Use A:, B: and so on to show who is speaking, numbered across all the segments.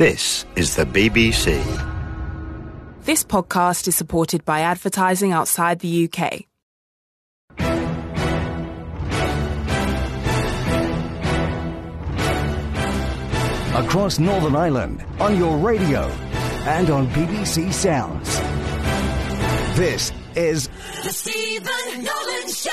A: This is the BBC.
B: This podcast is supported by advertising outside the UK.
C: Across Northern Ireland, on your radio, and on BBC Sounds. This is
D: The Stephen Nolan Show.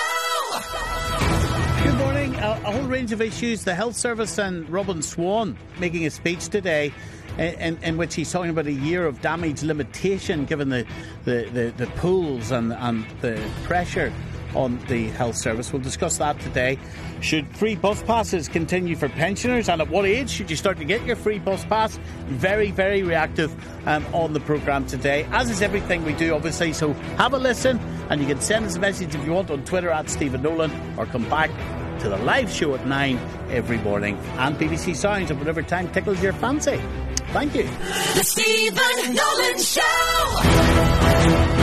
E: Good morning. A, a whole range of issues. The Health Service and Robin Swann making a speech today. In, in, which he's talking about a year of damage limitation given the, the, the, the pools and, and the pressure on the health service. We'll discuss that today. Should free bus passes continue for pensioners, and at what age should you start to get your free bus pass? Very, very reactive um, on the programme today, as is everything we do, obviously. So have a listen, and you can send us a message if you want on Twitter at Stephen Nolan, or come back to the live show at 9 every morning, and BBC Sounds at whatever time tickles your fancy. Thank you.
D: The Stephen Nolan Show.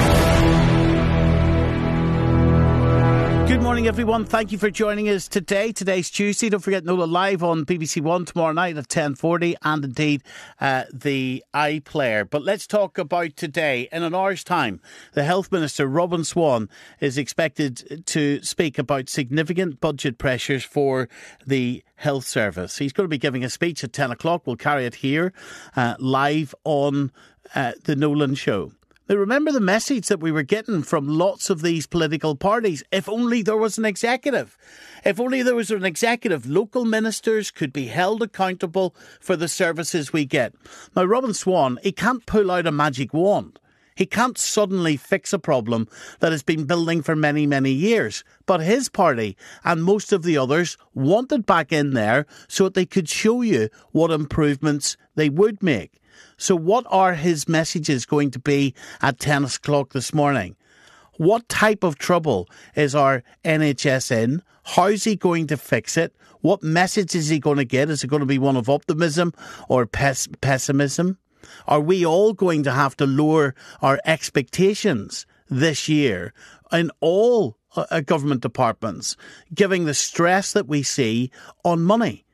E: Good morning, everyone. Thank you for joining us today. Today's Tuesday. Don't forget Nolan live on BBC One tomorrow night at ten forty, and indeed uh, the iPlayer. But let's talk about today. In an hour's time, the Health Minister Robin Swann is expected to speak about significant budget pressures for the health service. He's going to be giving a speech at ten o'clock. We'll carry it here uh, live on uh, the Nolan Show. Now, remember the message that we were getting from lots of these political parties. If only there was an executive. If only there was an executive, local ministers could be held accountable for the services we get. Now, Robin Swann, he can't pull out a magic wand. He can't suddenly fix a problem that has been building for many, many years. But his party and most of the others wanted back in there so that they could show you what improvements they would make. So, what are his messages going to be at 10 o'clock this morning? What type of trouble is our NHS in? How's he going to fix it? What message is he going to get? Is it going to be one of optimism or pes- pessimism? Are we all going to have to lower our expectations this year in all uh, government departments, giving the stress that we see on money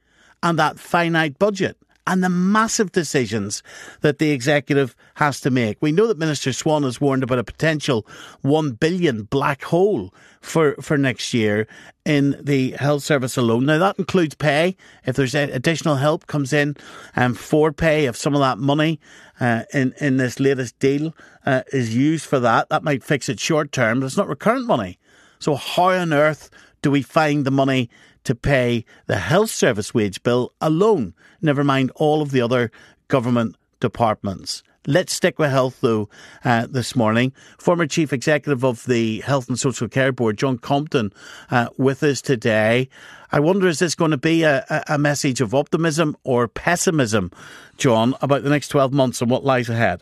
E: and that finite budget? And the massive decisions that the executive has to make. We know that Minister Swann has warned about a potential 1 billion black hole for, for next year in the health service alone. Now, that includes pay. If there's additional help comes in um, for pay, if some of that money uh, in, in this latest deal uh, is used for that, that might fix it short term, but it's not recurrent money. So, how on earth do we find the money to pay the health service wage bill alone, never mind all of the other government departments. Let's stick with health, though, uh, this morning. Former Chief Executive of the Health and Social Care Board, John Compton, uh, with us today. I wonder, is this going to be a, a message of optimism or pessimism, John, about the next 12 months and what lies ahead?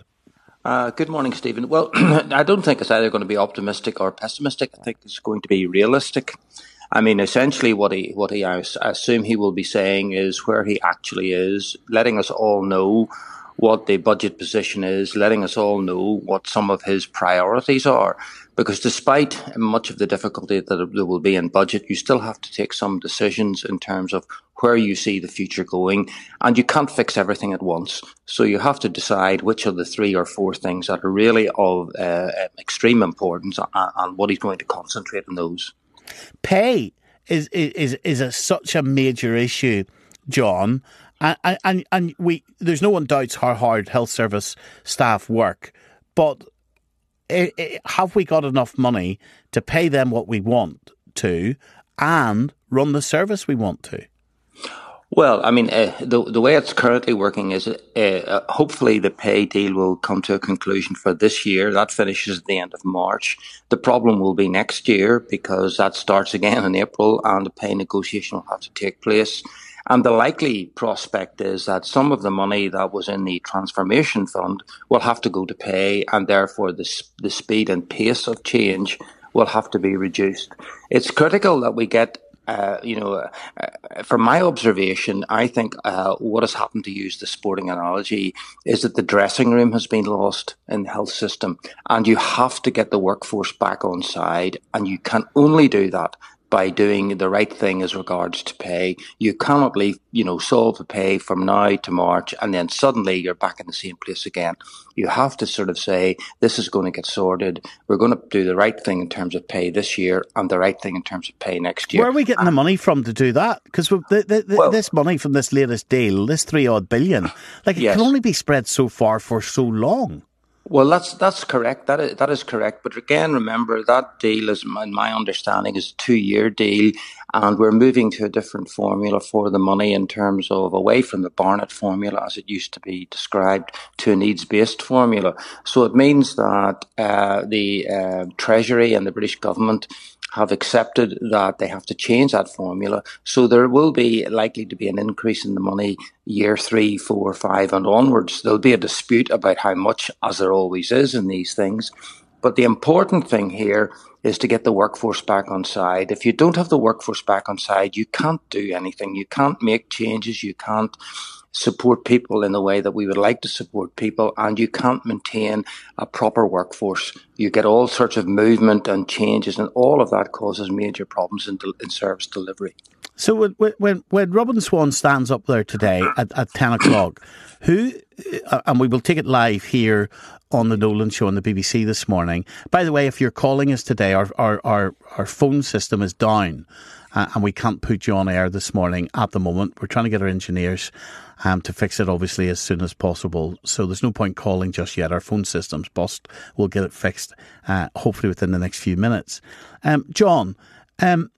F: Uh, good morning, Stephen. Well, I don't think it's either going to be optimistic or pessimistic. I think it's going to be realistic. I mean, essentially, what he what he I assume he will be saying is where he actually is, letting us all know what the budget position is, letting us all know what some of his priorities are. Because despite much of the difficulty that there will be in budget, you still have to take some decisions in terms of where you see the future going, and you can't fix everything at once. So you have to decide which of the three or four things that are really of uh, extreme importance and, and what he's going to concentrate on those.
E: Pay is is is a, such a major issue, John, and, and and we there's no one doubts how hard health service staff work, but it, it, have we got enough money to pay them what we want to and run the service we want to?
F: Well, I mean, uh, the the way it's currently working is, uh, uh, hopefully, the pay deal will come to a conclusion for this year. That finishes at the end of March. The problem will be next year because that starts again in April, and the pay negotiation will have to take place. And the likely prospect is that some of the money that was in the transformation fund will have to go to pay, and therefore the the speed and pace of change will have to be reduced. It's critical that we get uh, you know, uh, uh, from my observation, I think uh, what has happened, to use the sporting analogy, is that the dressing room has been lost in the health system, and you have to get the workforce back on side, and you can only do that by doing the right thing as regards to pay. You cannot leave, you know, solve the pay from now to March and then suddenly you're back in the same place again. You have to sort of say, this is going to get sorted. We're going to do the right thing in terms of pay this year and the right thing in terms of pay next year.
E: Where are we getting the money from to do that? Because the, the, the,
F: Well-
E: this money from this latest deal, this three odd billion, like it
F: Yes.
E: can only be spread so far for so long.
F: Well, that's that's correct. That is, that is correct. But again, remember that deal is, in my understanding, is a two-year deal, and we're moving to a different formula for the money in terms of away from the Barnett formula as it used to be described to a needs-based formula. So it means that uh, the uh, Treasury and the British government have accepted that they have to change that formula. So there will be likely to be an increase in the money year three, four, five, and onwards. There'll be a dispute about how much, as there always is in these things. But the important thing here is to get the workforce back on side. If you don't have the workforce back on side, you can't do anything. You can't make changes. You can't support people in the way that we would like to support people, and you can't maintain a proper workforce. You get all sorts of movement and changes, and all of that causes major problems in, del- in service delivery.
E: So when when- when Robin Swann stands up there today at, at ten o'clock, who uh, and we will take it live here on the Nolan Show on the BBC this morning. By the way, if you're calling us today, our our our, our phone system is down. Uh, and we can't put you on air this morning at the moment. We're trying to get our engineers um, to fix it, obviously, as soon as possible. So there's no point calling just yet. Our phone system's bust. We'll get it fixed, uh, hopefully within the next few minutes. Um, John, um,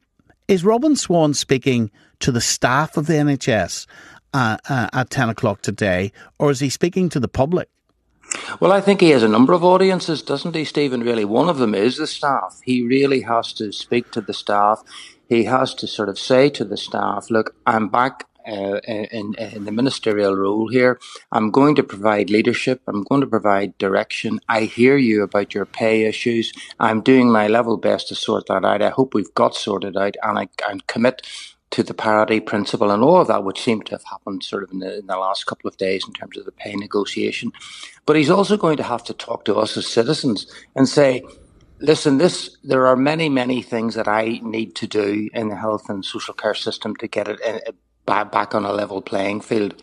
E: is Robin Swann speaking to the staff of the NHS uh, uh, at 10 o'clock today, or is he speaking to the public?
F: Well, I think he has a number of audiences, doesn't he, Stephen? Really, one of them is the staff. He really has to speak to the staff. He has to sort of say to the staff, "Look, I'm back." Uh, in, in the ministerial role here, I'm going to provide leadership. I'm going to provide direction. I hear you about your pay issues. I'm doing my level best to sort that out. I hope we've got sorted out, and I commit to the parity principle and all of that, which seemed to have happened sort of in the, in the last couple of days in terms of the pay negotiation. But he's also going to have to talk to us as citizens and say, listen, this, there are many, many things that I need to do in the health and social care system to get it uh, back, on a level playing field.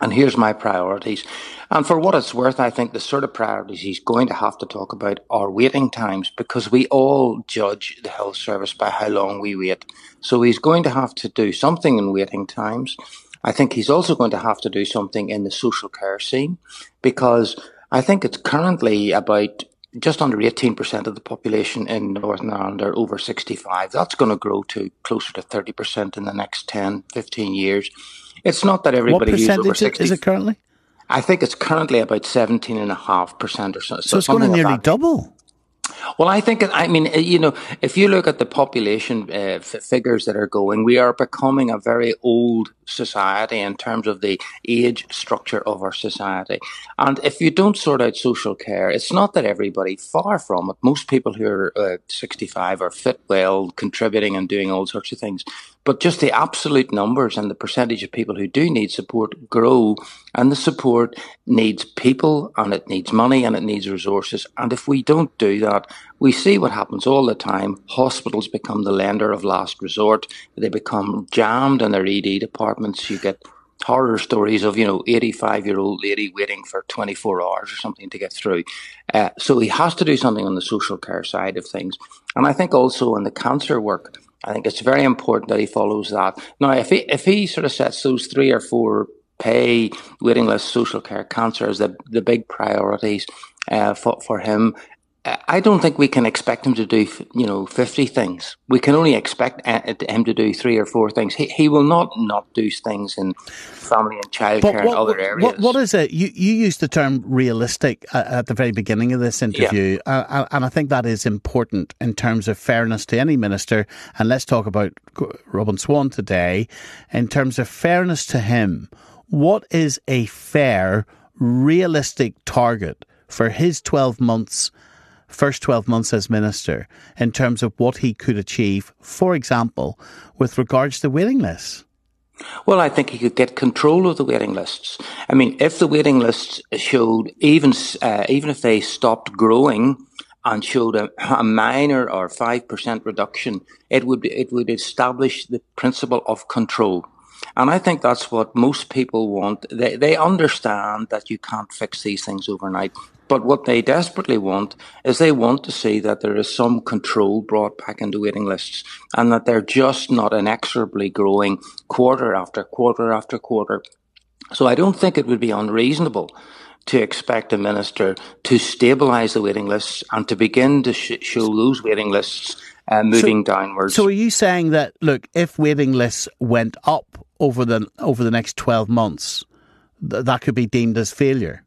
F: And here's my priorities. And for what it's worth, I think the sort of priorities he's going to have to talk about are waiting times because we all judge the health service by how long we wait. So he's going to have to do something in waiting times. I think he's also going to have to do something in the social care scene because I think it's currently about just under 18% of the population in Northern Ireland are over 65. That's going to grow to closer to 30% in the next 10, 15 years. It's not that
E: What
F: everybody over
E: percentage
F: 60.
E: is it currently?
F: I think it's currently about 17.5% or so.
E: So it's going to nearly double.
F: Well, I think, I mean, uh, you know, if you look at the population uh, figures that are going, we are becoming a very old society in terms of the age structure of our society. And if you don't sort out social care, it's not that everybody, far from it, most people who are uh, 65 are fit well, contributing and doing all sorts of things. But just the absolute numbers and the percentage of people who do need support grow, and the support needs people, and it needs money, and it needs resources. And if we don't do that, we see what happens all the time. Hospitals become the lender of last resort. They become jammed in their ED departments. You get horror stories of, you know, 85 year old lady waiting for 24 hours or something to get through. Uh, so he has to do something on the social care side of things. And I think also in the cancer work, I think it's very important that he follows that. Now, if he, if he sort of sets those three or four pay, waiting list, social care, cancer as the, the big priorities uh, for, for him, I don't think we can expect him to do, you know, 50 things. We can only expect uh, him to do three or four things. He, he will not not do things in family and childcare and other areas.
E: What, what is it? You, you used the term realistic at, the very beginning of this interview, uh, uh, and I think that is important in terms of fairness to any minister. And let's talk about Robin Swann today. In terms of fairness to him, what is a fair, realistic target for his 12 months? First 12 months as minister in terms of what he could achieve, for example, with regards to waiting lists?
F: Well, I think he could get control of the waiting lists. I mean, if the waiting lists showed even uh, even if they stopped growing and showed a, a minor or 5% reduction, it would, it would establish the principle of control. And I think that's what most people want. They, they understand that you can't fix these things overnight. But what they desperately want is they want to see that there is some control brought back into waiting lists and that they're just not inexorably growing quarter after quarter after quarter. So I don't think it would be unreasonable to expect a minister to stabilise the waiting lists and to begin to sh- show those waiting lists uh, moving so, downwards.
E: So, are you saying that look, if waiting lists went up over the over the next twelve months, th- that could be deemed as failure?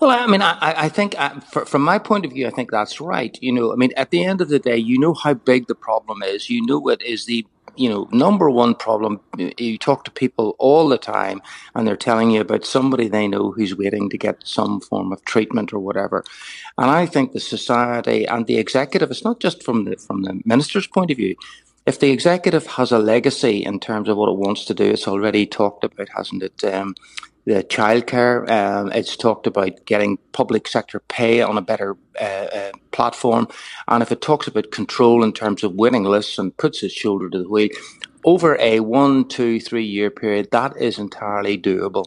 F: Well, I mean, I, I think uh, for, from my point of view, I think that's right. You know, I mean, at the end of the day, you know how big the problem is. You know it is the you know number one problem. You talk to people all the time, and they're telling you about somebody they know who's waiting to get some form of treatment or whatever. And I think the society and the executive, it's not just from the from the minister's point of view. If the executive has a legacy in terms of what it wants to do, it's already talked about, hasn't it? Um, the childcare. Um, it's talked about getting public sector pay on a better uh, uh, platform. And if it talks about control in terms of winning lists and puts its shoulder to the wheel, over a one, two, three year period, that is entirely doable.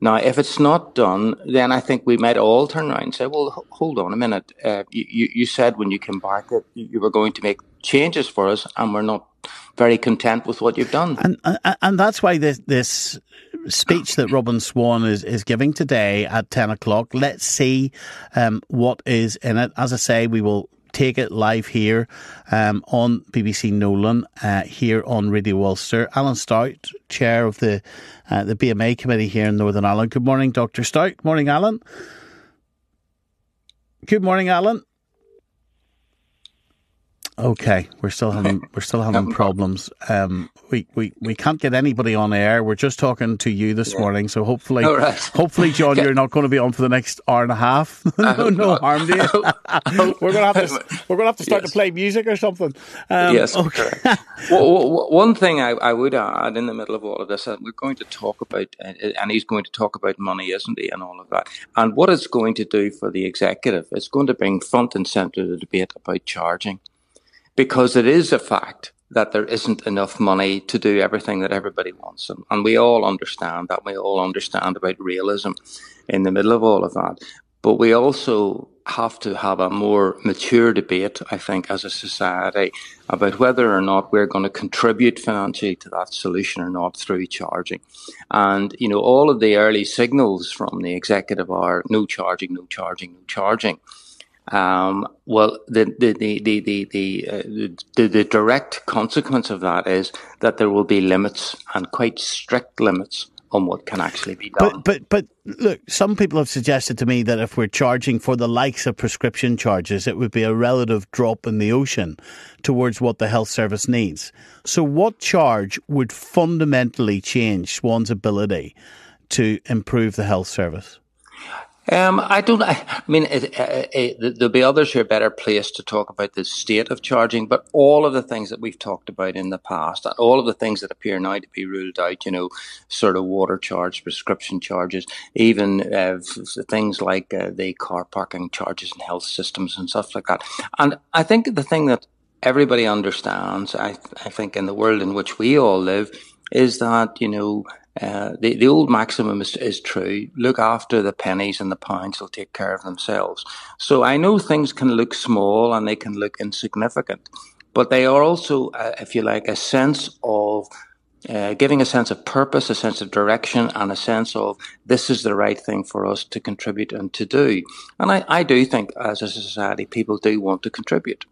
F: Now, if it's not done, then I think we might all turn around and say, well, hold on a minute. Uh, you, you said when you came back that you were going to make changes for us, and we're not very content with what you've done.
E: And, and, and that's why this, this speech that Robin Swann is, is giving today at 10 o'clock. Let's see um, what is in it. As I say, we will take it live here um, on BBC Nolan, uh, here on Radio Ulster. Alan Stout, chair of the uh, the BMA committee here in Northern Ireland. Good morning, Dr. Stout. Morning, Alan. Good morning, Alan. Okay, we're still having we're still having problems. Um, we, we we can't get anybody on air. We're just talking to you this yeah. morning, so hopefully, right. hopefully, John, you're not going to be on for the next hour and a half. no, no harm to you. we're gonna have to we're gonna have to start yes. to play music or something.
F: Um, yes. Okay. well, one thing I, I would add in the middle of all of this, we're going to talk about, and he's going to talk about money, isn't he, and all of that, and what it's going to do for the executive. It's going to bring front and centre the debate about charging because it is a fact that there isn't enough money to do everything that everybody wants. And, we all understand that. We all understand about realism in the middle of all of that. But we also have to have a more mature debate, I think, as a society about whether or not we're going to contribute financially to that solution or not through charging. And, you know, all of the early signals from the executive are no charging, no charging, no charging. Um, well, the the the the the the, uh, the, the direct consequence of that is that there will be limits and quite strict limits on what can actually be
E: done. But but but look, some people have suggested to me that if we're charging for the likes of prescription charges, it would be a relative drop in the ocean towards what the health service needs. So, what charge would fundamentally change Swann's ability to improve the health service?
F: Um, I don't. I mean, it, it, it, there'll be others who are better placed to talk about the state of charging. But all of the things that we've talked about in the past, and all of the things that appear now to be ruled out, you know, sort of water charge, prescription charges, even uh, things like uh, the car parking charges and health systems and stuff like that. And I think the thing that everybody understands, I, I think, in the world in which we all live, is that you know uh, the, the old maximum is, is true. Look after the pennies and the pounds, they'll take care of themselves. So I know things can look small and they can look insignificant, but they are also, uh, if you like, a sense of uh, giving a sense of purpose, a sense of direction, and a sense of this is the right thing for us to contribute and to do. And I, I do think as a society, people do want to contribute.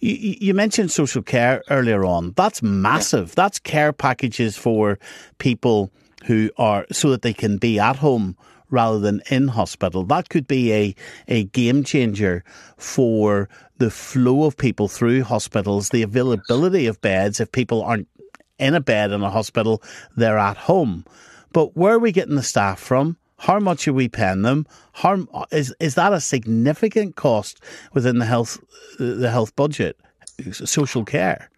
E: You, you mentioned social care earlier on. That's massive. Yeah. That's care packages for people who are so that they can be at home rather than in hospital. That could be a, a game changer for the flow of people through hospitals, the availability of beds. If people aren't in a bed in a hospital, they're at home. But where are we getting the staff from? How much are we paying them? How is is that a significant cost within the health the health budget, social care?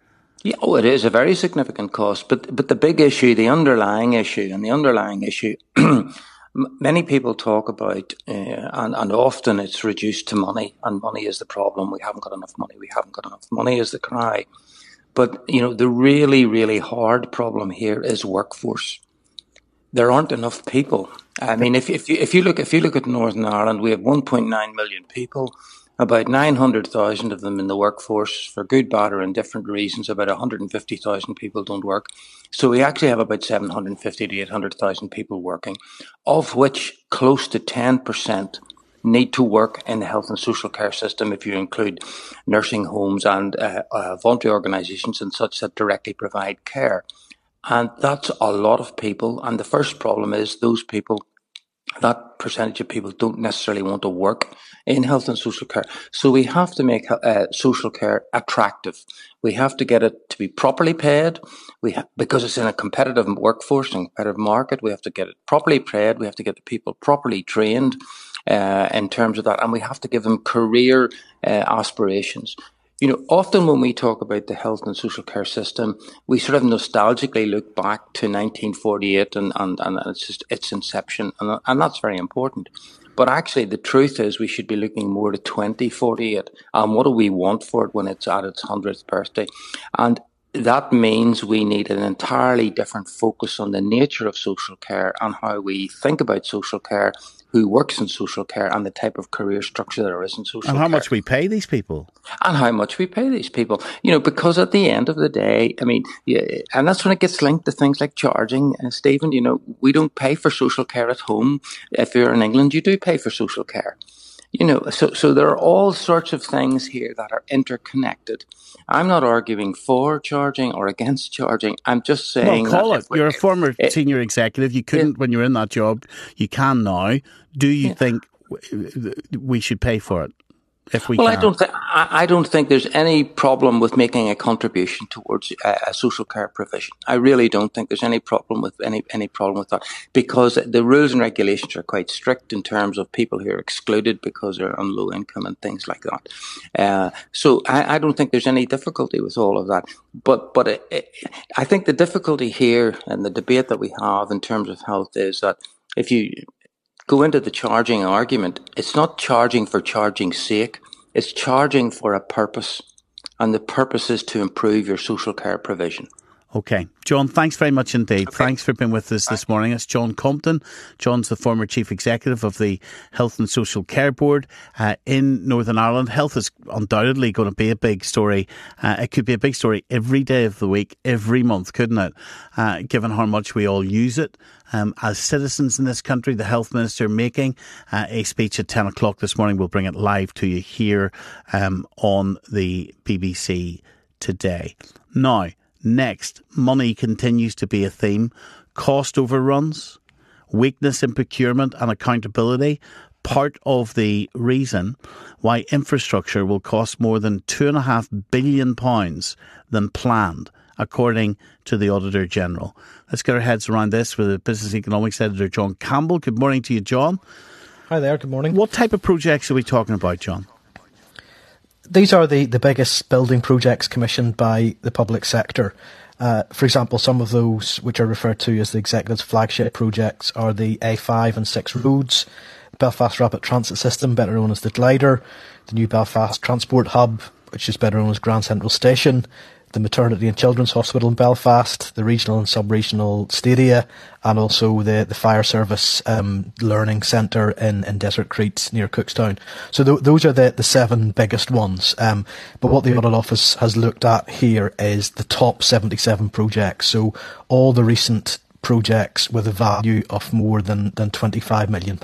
F: Yeah, oh, it is a very significant cost. But but the big issue, the underlying issue, and the underlying issue, many people talk about, uh, and, and often it's reduced to money, and money is the problem. We haven't got enough money. We haven't got enough money is the cry. But you know, the really, really hard problem here is workforce. There aren't enough people. I mean, if if you if you look if you look at Northern Ireland, we have 1.9 million people about 900,000 of them in the workforce for good, bad, or indifferent reasons. About 150,000 people don't work. So we actually have about 750 to 800,000 people working, of which close to 10% need to work in the health and social care system if you include nursing homes and uh, uh, voluntary organisations and such that directly provide care. And that's a lot of people. And the first problem is those people that percentage of people don't necessarily want to work in health and social care. So we have to make uh, social care attractive. We have to get it to be properly paid. We ha- because it's in a competitive workforce and competitive market. We have to get it properly paid. We have to get the people properly trained uh, in terms of that, and we have to give them career uh, aspirations you know, often when we talk about the health and social care system, we sort of nostalgically look back to 1948 and, and, and it's just its inception, and, and that's very important. But actually, the truth is we should be looking more to 2048 and what do we want for it when it's at its 100th birthday. And that means we need an entirely different focus on the nature of social care and how we think about social care who works in social care and the type of career structure there is in social care.
E: And how care. much we pay these people.
F: And how much we pay these people. You know, because at the end of the day, I mean, yeah, and that's when it gets linked to things like charging. Uh, Stephen, you know, we don't pay for social care at home. If you're in England, you do pay for social care you know, so, so there are all sorts of things here that are interconnected. I'm not arguing for charging or against charging. I'm just saying.
E: Well, call it. You're a former it, senior executive. You couldn't it, when you're in that job. You can now. Do you yeah. think we should pay for it? If we
F: well,
E: can.
F: I don't think I don't think there's any problem with making a contribution towards a, a, social care provision. I really don't think there's any problem with any any problem with that because the rules and regulations are quite strict in terms of people who are excluded because they're on low income and things like that. Uh, so I, I, don't think there's any difficulty with all of that. But but it, it, I think the difficulty here and the debate that we have in terms of health is that if you go into the charging argument, it's not charging for charging's sake. It's charging for a purpose. And the purpose is to improve your social care provision.
E: Okay. John, thanks very much indeed. Okay. Thanks for being with us this morning. It's John Compton. John's the former chief executive of the Health and Social Care Board uh, in Northern Ireland. Health is undoubtedly going to be a big story. Uh, it could be a big story every day of the week, every month, couldn't it? Uh, given how much we all use it. Um, as citizens in this country, the health minister making uh, a speech at 10 o'clock this morning. We'll bring it live to you here um, on the BBC today. Now, Next, money continues to be a theme. Cost overruns, weakness in procurement and accountability, part of the reason why infrastructure will cost more than £2.5 billion than planned, according to the Auditor General. Let's get our heads around this with the Business Economics Editor, John Campbell. Good morning to you, John.
G: Hi there, good morning.
E: What type of projects are we talking about, John?
G: These are the, the biggest building projects commissioned by the public sector. Uh, for example, some of those which are referred to as the executive's flagship projects are the A5 and 6 roads, Belfast Rapid Transit System, better known as the Glider, the new Belfast Transport Hub, which is better known as Grand Central Station, the Maternity and Children's Hospital in Belfast, the regional and sub-regional stadia, and also the, the fire service um, learning centre in, in Desertcreat near Cookstown. So th- those are the, the seven biggest ones. Um, but what the Audit Office has looked at here is the top 77 projects. So all the recent projects with a value of more than, than £25 million.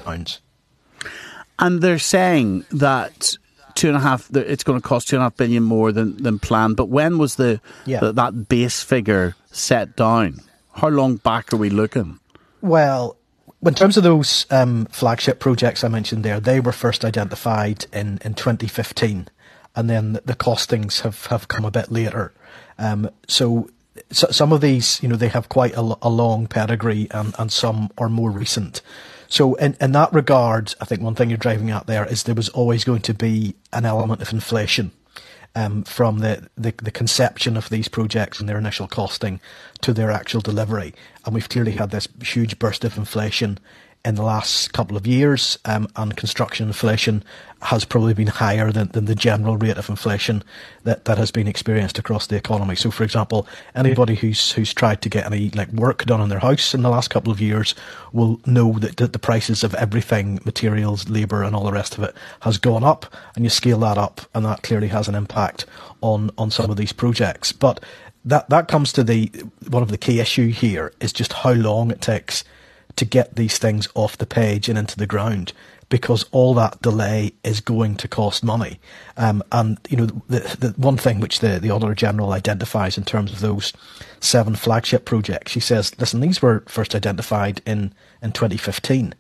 E: And they're saying that two and a half. It's going to cost two and a half billion more than, than planned. But when was the, yeah. the that base figure set down? How long back are we looking?
G: Well, in terms of those um, flagship projects I mentioned there, they were first identified in, in 2015, and then the costings have, have come a bit later. Um, so, so, some of these, you know, they have quite a, a long pedigree, and, and some are more recent. So in, in that regard, I think one thing you're driving at there is there was always going to be an element of inflation um, from the, the, the conception of these projects and their initial costing to their actual delivery. And we've clearly had this huge burst of inflation in the last couple of years, um, and construction inflation has probably been higher than, than the general rate of inflation that, that has been experienced across the economy. So, for example, anybody who's who's tried to get any like work done on their house in the last couple of years will know that, that the prices of everything, materials, labour, and all the rest of it, has gone up. And you scale that up, and that clearly has an impact on on some of these projects. But that that comes to the one of the key issue here is just how long it takes to get these things off the page and into the ground because all that delay is going to cost money. Um, and, you know, the, the one thing which the, the Auditor General identifies in terms of those seven flagship projects, she says, listen, these were first identified in, in 2015.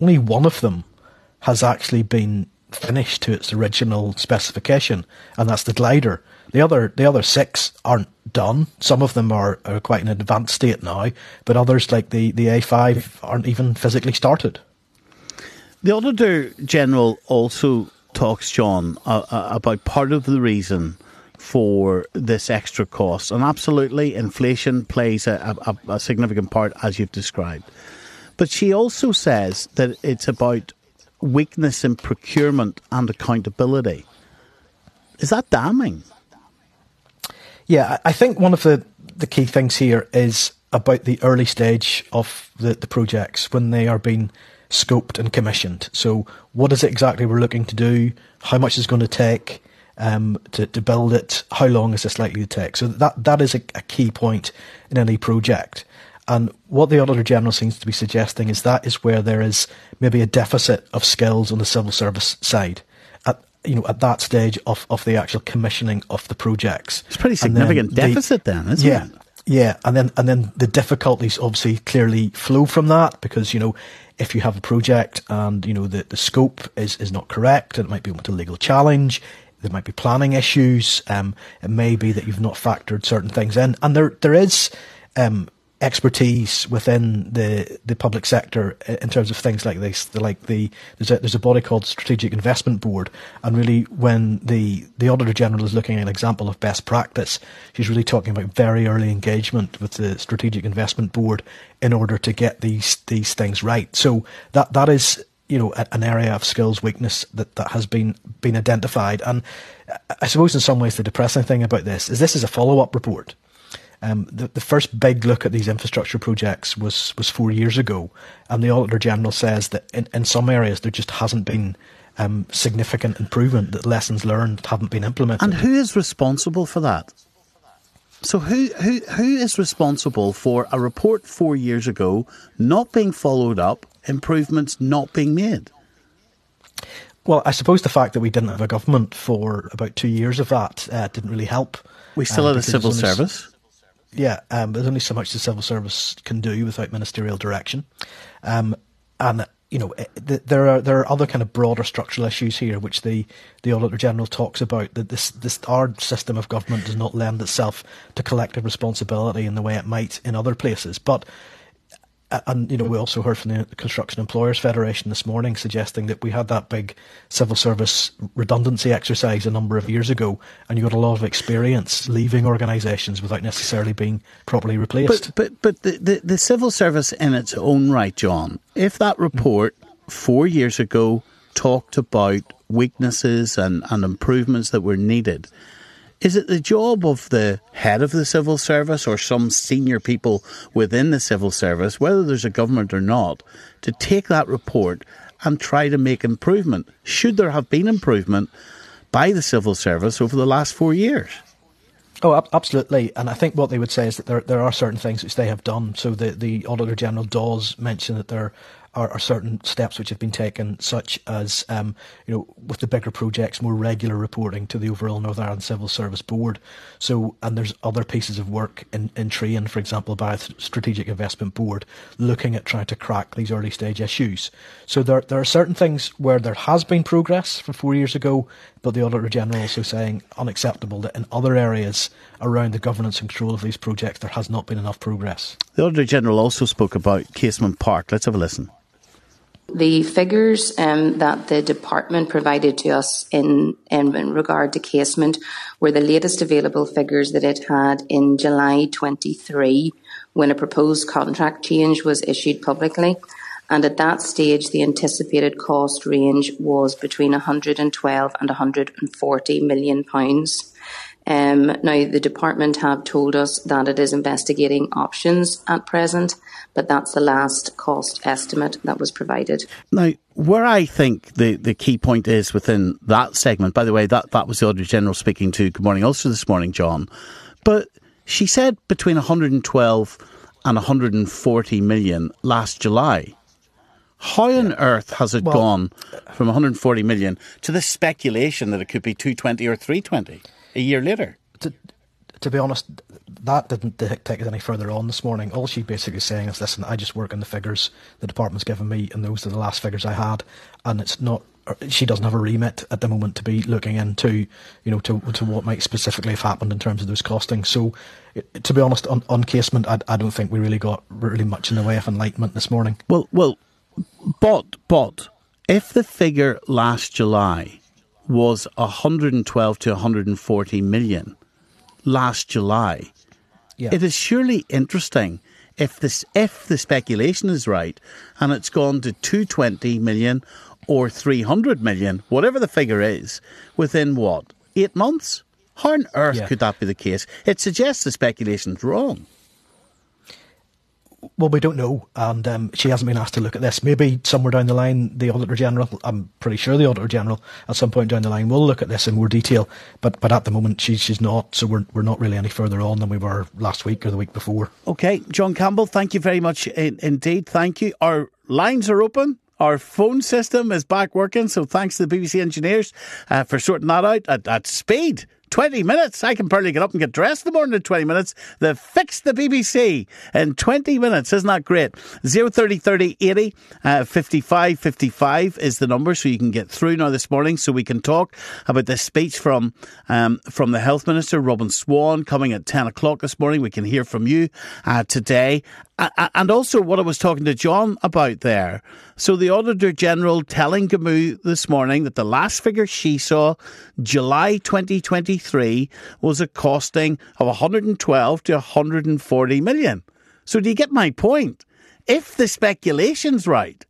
G: Only one of them has actually been finished to its original specification, and that's the glider. The other the other six aren't done. Some of them are, are quite in an advanced state now, but others like the, the A5 aren't even physically started.
E: The Auditor General also talks, John, uh, about part of the reason for this extra cost. And absolutely, inflation plays a, a, a significant part, as you've described. But she also says that it's about weakness in procurement and accountability. Is that damning?
G: Yeah, I think one of the, the key things here is about the early stage of the, the projects when they are being scoped and commissioned. So, what is it exactly we're looking to do? How much is going to take um, to, to build it? How long is this likely to take? So, that, that is a, a key point in any project. And what the Auditor General seems to be suggesting is that is where there is maybe a deficit of skills on the civil service side you know, at that stage of, of the actual commissioning of the projects.
E: It's pretty significant then deficit the, then, isn't
G: yeah,
E: it?
G: Yeah, and then and then the difficulties obviously clearly flow from that because you know if you have a project and you know the, the scope is, is not correct and it might be open to legal challenge, there might be planning issues. Um, it may be that you've not factored certain things in, and there there is um, expertise within the the public sector in terms of things like this. The, like the there's a there's a body called Strategic Investment Board, and really when the the Auditor General is looking at an example of best practice, she's really talking about very early engagement with the Strategic Investment Board in order to get these these things right. So that that is you know an area of skills weakness that, that has been been identified and I suppose in some ways the depressing thing about this is this is a follow up report um, the, the first big look at these infrastructure projects was, was four years ago, and the Auditor General says that in, in some areas there just hasn't been um, significant improvement, that lessons learned haven't been implemented.
E: And who is responsible for that? So who who who is responsible for a report four years ago not being followed up, improvements not being made?
G: Well, I suppose the fact that we didn't have a government for about two years of that uh, didn't really help.
E: We still um, had a civil service
G: yeah, um, there's only so much the civil service can do without ministerial direction, um, and you know eh, there are there are other kind of broader structural issues here which the the auditor general talks about that this this our system of government does not lend itself to collective responsibility in the way it might in other places, but Uh, and you know we also heard from the Construction Employers Federation this morning suggesting that we had that big civil service redundancy exercise a number of years ago, and you got a lot of experience leaving organisations without necessarily being properly replaced.
E: But but but the, the, the civil service in its own right, John, if that hmm. report four years ago talked about weaknesses and, and improvements that were needed is it the job of the head of the civil service or some senior people within the civil service, whether there's a government or not, to take that report and try to make improvement? Should there have been improvement by the civil service over the last four years?
G: Oh, absolutely. And I think what they would say is that there there are certain things which they have done. So the, the Auditor General does mention that there are, are certain steps which have been taken, such as um, you know with the bigger projects, more regular reporting to the overall Northern Ireland Civil Service Board. So and there's other pieces of work in in train, for example, by the Strategic Investment Board, looking at trying to crack these early stage issues. So there there are certain things where there has been progress from four years ago, but the Auditor General also saying unacceptable that in other areas around the governance and control of these projects there has not been enough progress.
E: The Auditor General also spoke about Casement Park. Let's have a listen.
H: The figures um, that the department provided to us in, in, in regard to casement were the latest available figures that it had in July 23 when a proposed contract change was issued publicly. And at that stage, the anticipated cost range was between 112 and 140 million pounds. Um, now, the department have told us that it is investigating options at present, but that's the last cost estimate that was provided.
E: Now, where I think the, the key point is within that segment, by the way, that, that was the Auditor General speaking to Good Morning Ulster this morning, John, but she said between 112 and 140 million last July. How on earth has it
G: Well-
E: gone from 140 million to the speculation that it could be 220 or 320 a year later?
G: to, to be honest, that didn't take it any further on this morning. All she's basically saying is, listen, I just work on the figures the department's given me, and those are the last figures I had, and it's not. Uh, she doesn't have a remit at the moment to be looking into, you know, to to what might specifically have happened in terms of those costings. So, to be honest, on, on casement, I, I don't think we really got really much in the way of enlightenment this morning.
E: Well, well, but but if the figure last July was 112 to 140 million last July,
G: Yeah.
E: it is surely interesting if this if the speculation is right and it's gone to 220 million or 300 million, whatever the figure is, within what eight months. How on earth
G: Yeah.
E: could that be the case? It suggests the speculation's wrong.
G: Well, we don't know, and um, she hasn't been asked to look at this. Maybe somewhere down the line, the Auditor General, I'm pretty sure the Auditor General, at some point down the line, will look at this in more detail. But but at the moment, she's she's not, so we're we're not really any further on than we were last week or the week before.
E: Okay, John Campbell, thank you very much in, indeed. Thank you. Our lines are open. Our phone system is back working, so thanks to the BBC engineers uh, for sorting that out at, at speed. 20 minutes. I can barely get up and get dressed in the morning in 20 minutes. They've fixed the BBC in 20 minutes. Isn't that great? 030 30 80 uh, 55 55 is the number, so you can get through now this morning so we can talk about this speech from, um, from the Health Minister, Robin Swann, coming at 10 o'clock this morning. We can hear from you uh, today. And also what I was talking to John about there. So the Auditor General telling Gamu this morning that the last figure she saw, July 2023, was a costing of 112 to 140 million. So do you get my point? If the speculation's right,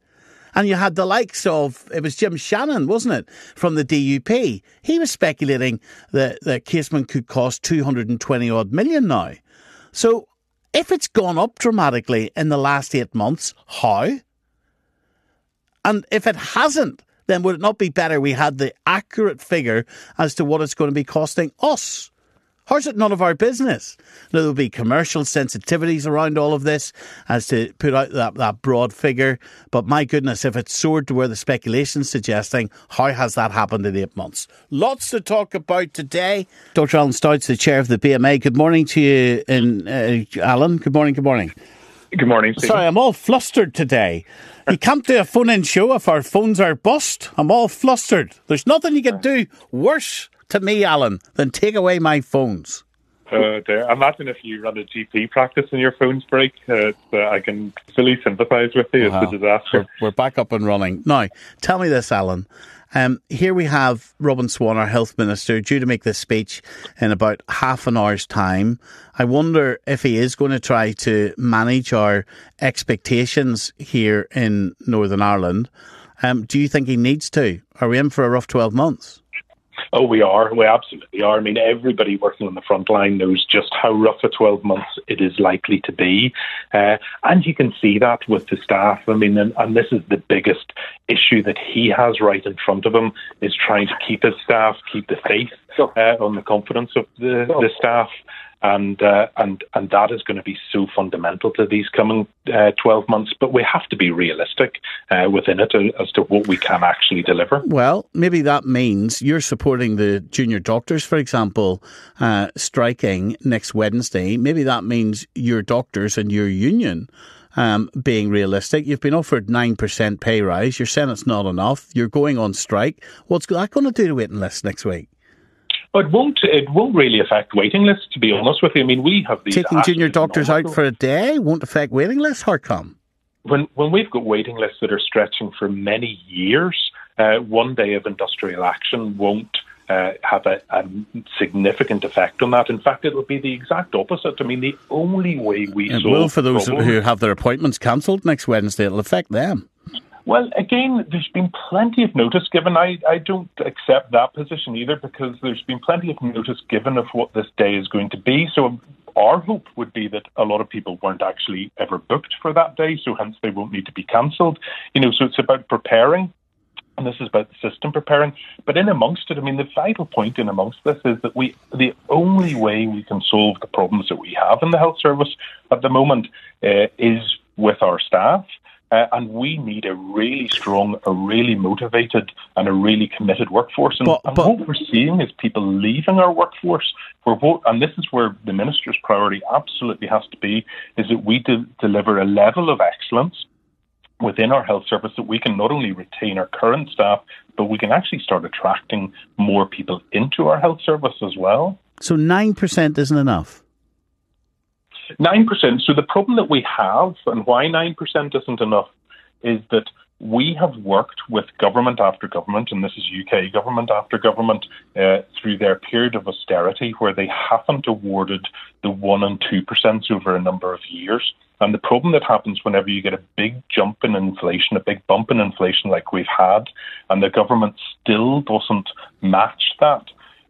E: and you had the likes of, it was Jim Shannon, wasn't it, from the DUP. He was speculating that, that Casement could cost 220 odd million now. So if it's gone up dramatically in the last eight months, how? And if it hasn't, then would it not be better we had the accurate figure as to what it's going to be costing us? How's it none of our business? Now, there'll be commercial sensitivities around all of this as to put out that, that broad figure. But my goodness, if it soared to where the speculation's suggesting, how has that happened in eight months? Lots to talk about today. Dr. Alan Stouts, the chair of the BMA. Good morning to you, in, uh, Alan. Good morning, good morning.
I: Good morning, Stephen.
E: Sorry, I'm all flustered today. You can't do a phone in show if our phones are bust. I'm all flustered. There's nothing you can do worse to me, Alan, than take away my phones.
I: Uh, there. Imagine if you run a GP practice and your phones break. Uh, uh, I can fully sympathise with you. It's a disaster.
E: We're, we're back up and running. Now, tell me this, Alan. Um, here we have Robin Swann, our health minister, due to make this speech in about half an hour's time. I wonder if he is going to try to manage our expectations here in Northern Ireland. Um, do you think he needs to? Are we in for a rough 12 months?
I: Oh, we are. We absolutely are. I mean, everybody working on the front line knows just how rough a 12 months it is likely to be. Uh, and you can see that with the staff. I mean, and, and this is the biggest issue that he has right in front of him is trying to keep his staff, keep the faith uh, on the confidence of the, the staff. And, uh, and and that is going to be so fundamental to these coming uh, 12 months. But we have to be realistic uh, within it as to what we can actually deliver.
E: Well, maybe that means you're supporting the junior doctors, for example, uh, striking next Wednesday. Maybe that means your doctors and your union. Um, being realistic, you've been offered 9% pay rise. You're saying it's not enough. You're going on strike. What's that going to do to waiting lists next week?
I: It won't. It won't really affect waiting lists. To be honest with you, I mean, we have these
E: Taking junior doctors out for a day won't affect waiting lists. How come?
I: when when we've got waiting lists that are stretching for many years. Uh, one day of industrial action won't. Uh, have a, a significant effect on that. In fact, it will be the exact opposite. I mean, the only way we
E: It will for those
I: problems-
E: who have their appointments cancelled next Wednesday. It'll affect them.
I: Well, again, there's been plenty of notice given. I, I don't accept that position either because there's been plenty of notice given of what this day is going to be. So our hope would be that a lot of people weren't actually ever booked for that day, so hence they won't need to be cancelled. You know, so it's about preparing. And this is about the system preparing. But in amongst it, I mean, the vital point in amongst this is that we, the only way we can solve the problems that we have in the health service at the moment uh, is with our staff. Uh, and we need a really strong, a really motivated, and a really committed workforce. And,
E: But-
I: and
E: but-
I: what we're seeing is people leaving our workforce. For what, and this is where the minister's priority absolutely has to be: is that we de- deliver a level of excellence within our health service that we can not only retain our current staff, but we can actually start attracting more people into our health service as well.
E: So 9% isn't enough.
I: Nine percent. So the problem that we have, and why nine percent isn't enough, is that we have worked with government after government, and this is UK government after government, uh, through their period of austerity, where they haven't awarded the one and two percent over a number of years. And the problem that happens whenever you get a big jump in inflation, a big bump in inflation like we've had, and the government still doesn't match that,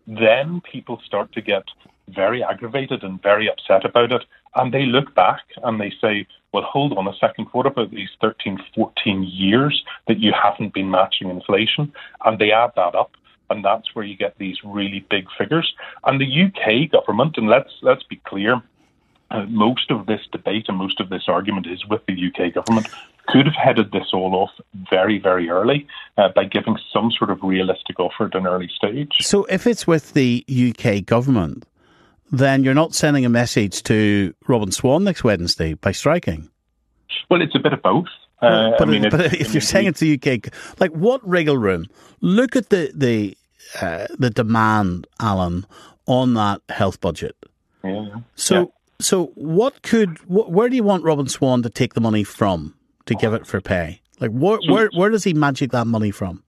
I: then people start to get very aggravated and very upset about it. And they look back and they say, well, hold on a second, what about these 13, 14 years that you haven't been matching inflation? And they add that up. And that's where you get these really big figures. And the UK government, and let's let's be clear, uh, most of this debate and most of this argument is with the UK government, could have headed this all off very, very early uh, by giving some sort of realistic offer at an early stage.
E: So if it's with the UK government, then you're not sending a message to Robin Swann next Wednesday by striking.
I: Well, it's a bit of both. Uh,
E: but
I: I mean,
E: but if you're saying it's the UK, like what wriggle room? Look at the the uh, the demand, Alan, on that health budget.
I: Yeah, yeah.
E: So so what could wh- where do you want Robin Swann to take the money from to give it for pay? Like where where where does he magic that money from?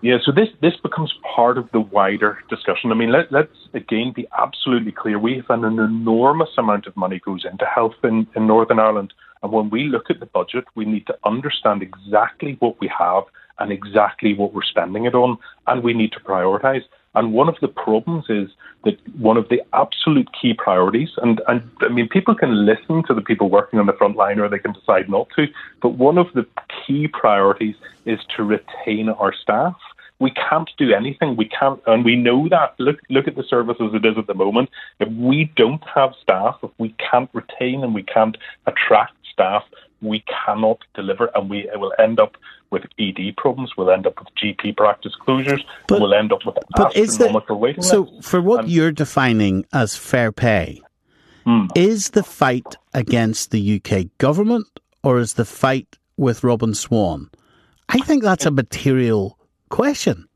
I: Yeah, so this this becomes part of the wider discussion. I mean, let, let's again be absolutely clear. We have an enormous amount of money goes into health in, in Northern Ireland, and when we look at the budget, we need to understand exactly what we have and exactly what we're spending it on, and we need to prioritise. And one of the problems is that one of the absolute key priorities, and, and I mean, people can listen to the people working on the front line or they can decide not to, but one of the key priorities is to retain our staff. We can't do anything. We can't, and we know that. Look, look at the service as it is at the moment. If we don't have staff, if we can't retain and we can't attract staff, we cannot deliver, and we will end up with ED problems. We'll end up with GP practice closures.
E: But-
I: we'll end up with
E: But is
I: astronomical waiting
E: so
I: lists.
E: for what
I: And-
E: you're defining as fair pay?
I: Hmm.
E: Is the fight against the UK government or is the fight with Robin Swann? I think that's a material question.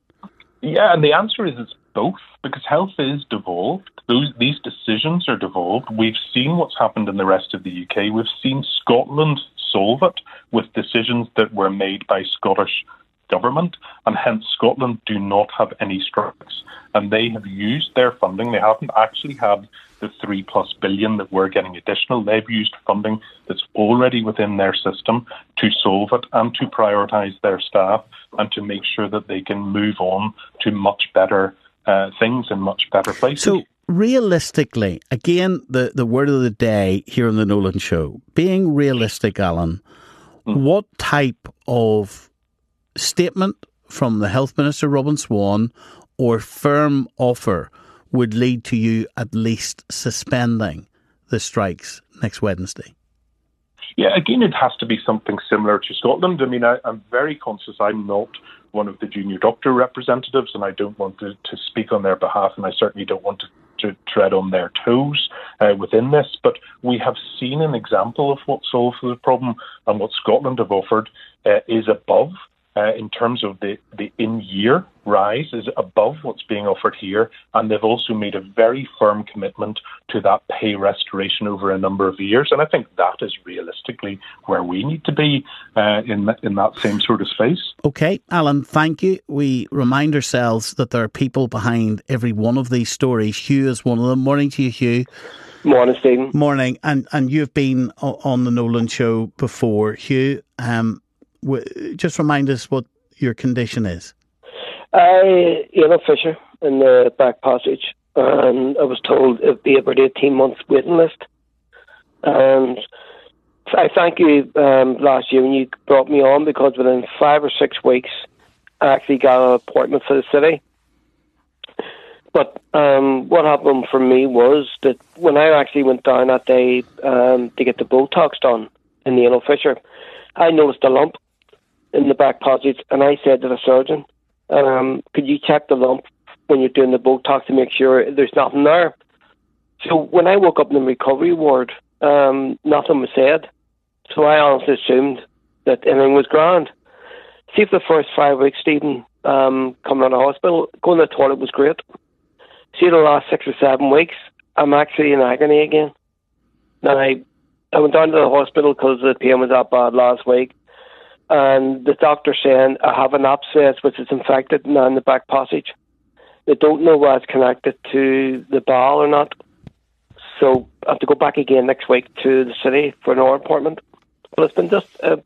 I: Yeah, and the answer is it's both because health is devolved. Those these decisions are devolved. We've seen what's happened in the rest of the UK. We've seen Scotland solve it with decisions that were made by Scottish government, and hence Scotland do not have any strikes, and they have used their funding. They haven't actually had the three plus billion that we're getting additional. They've used funding that's already within their system to solve it and to prioritise their staff and to make sure that they can move on to much better uh, things in much better places.
E: So realistically, again, the, the word of the day here on the Nolan Show, being realistic, Alan, hmm. what type of statement from the Health Minister, Robin Swann, or firm offer would lead to you at least suspending the strikes next Wednesday?
I: Yeah, again, it has to be something similar to Scotland. I mean, I, I'm very conscious I'm not one of the junior doctor representatives, and I don't want to, to speak on their behalf, and I certainly don't want to, to tread on their toes uh, within this. But we have seen an example of what solves the problem, and what Scotland have offered uh, is above. Uh, in terms of the, the in year rise is above what's being offered here, and they've also made a very firm commitment to that pay restoration over a number of years. And I think that is realistically where we need to be uh, in th- in that same sort of space.
E: Okay, Alan, thank you. We remind ourselves that there are people behind every one of these stories. Hugh is one of them. Morning to you, Hugh.
J: Morning, Stephen.
E: Morning. And and you've been on the Nolan show before, Hugh. Um, W- Just remind us what your condition is.
J: I Ian Fisher in the back passage, and I was told it'd be about eighteen months waiting list. And I thank you um, last year when you brought me on because within five or six weeks, I actually got an appointment for the city. But um, what happened for me was that when I actually went down that day um, to get the Botox done in the Yellow Fisher, I noticed a lump in the back passage, and I said to the surgeon, um, "Could you check the lump when you're doing the Botox to make sure there's nothing there?" So when I woke up in the recovery ward, um, nothing was said. So I honestly assumed that everything was grand. See, the first five weeks, Stephen, um, coming out of hospital, going to the toilet was great. See, the last six or seven weeks, I'm actually in agony again. Now, I, I went down to the hospital because the pain was that bad last week, and the doctor saying I have an abscess which is infected now in the back passage. They don't know whether it's connected to the bowel or not. So I have to go back again next week to the city for another appointment. But it's been just, uh,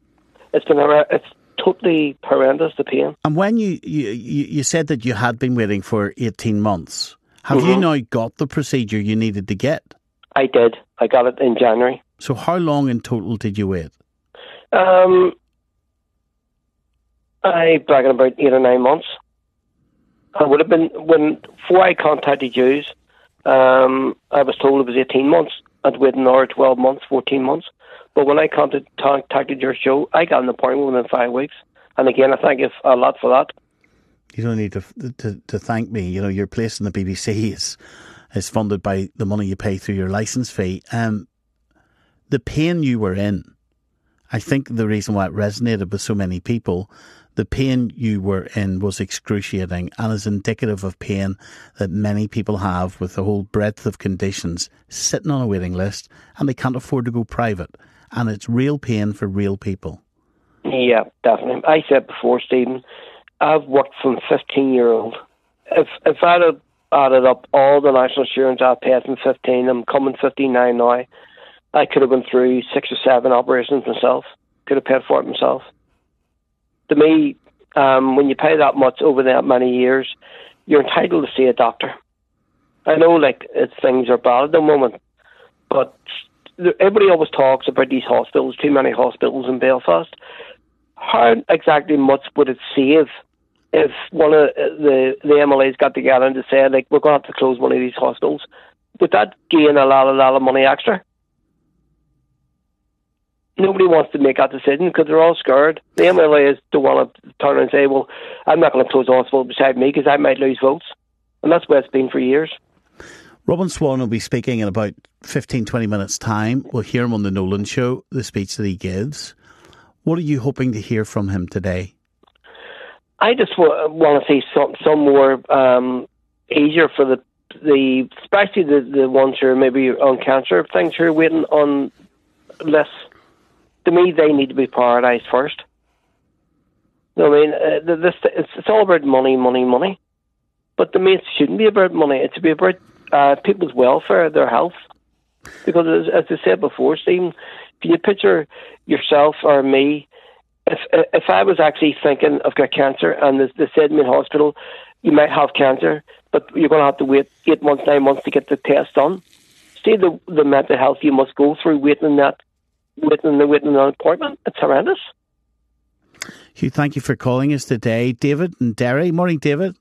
J: it's been, a, it's totally horrendous, the pain.
E: And when you, you, you you said that you had been waiting for 18 months, have you
J: Mhm.
E: now got the procedure you needed to get?
J: I did. I got it in January.
E: So how long in total did you wait?
J: Um, I reckon about eight or nine months. I would have been when before I contacted you. Um, I was told it was eighteen months. I'd wait another twelve months, fourteen months. But when I contacted, contacted your show, I got an appointment within five weeks. And again, I thank you a lot for that.
E: You don't need to, to to thank me. You know, your place in the BBC is is funded by the money you pay through your license fee. Um, the pain you were in, I think the reason why it resonated with so many people, the pain you were in was excruciating and is indicative of pain that many people have with the whole breadth of conditions sitting on a waiting list and they can't afford to go private. And it's real pain for real people.
J: Yeah, definitely. I said before, Stephen, I've worked from 15 year old. If if I'd have added up all the national insurance I've paid from 15, I'm coming 59 now. I could have been through six or seven operations myself. Could have paid for it myself. To me, um, when you pay that much over that many years, you're entitled to see a doctor. I know, like things are bad at the moment, but everybody always talks about these hospitals. Too many hospitals in Belfast how exactly much would it save if one of the the MLAs got together and said like we're going to have to close one of these hospitals? Would that gain a lot, a lot of money extra? Nobody wants to make that decision because they're all scared. The MLAs don't want to turn and say, "Well, I'm not going to close a hospital beside me because I might lose votes," and that's where it's been for years.
E: Robin Swann will be speaking in about 15, 20 minutes' time. We'll hear him on the Nolan Show, the speech that he gives. What are you hoping to hear from him today?
J: I just w- want to see some some more um, easier for the the especially the the ones who are maybe on cancer things who are waiting on lists. To me, they need to be prioritised first. You know I mean? Uh, this it's, it's all about money, money, money. But to me, it shouldn't be about money. It should be about uh, people's welfare, their health. Because as, as I said before, Stephen, if you picture yourself or me, if if I was actually thinking I've got cancer and they, they said to me in hospital, you might have cancer, but you're going to have to wait eight months, nine months to get the test done. See the the mental health you must go through waiting that, waiting the waiting an appointment. It's horrendous.
E: Hugh, thank you for calling us today. David and Derry. Morning, David.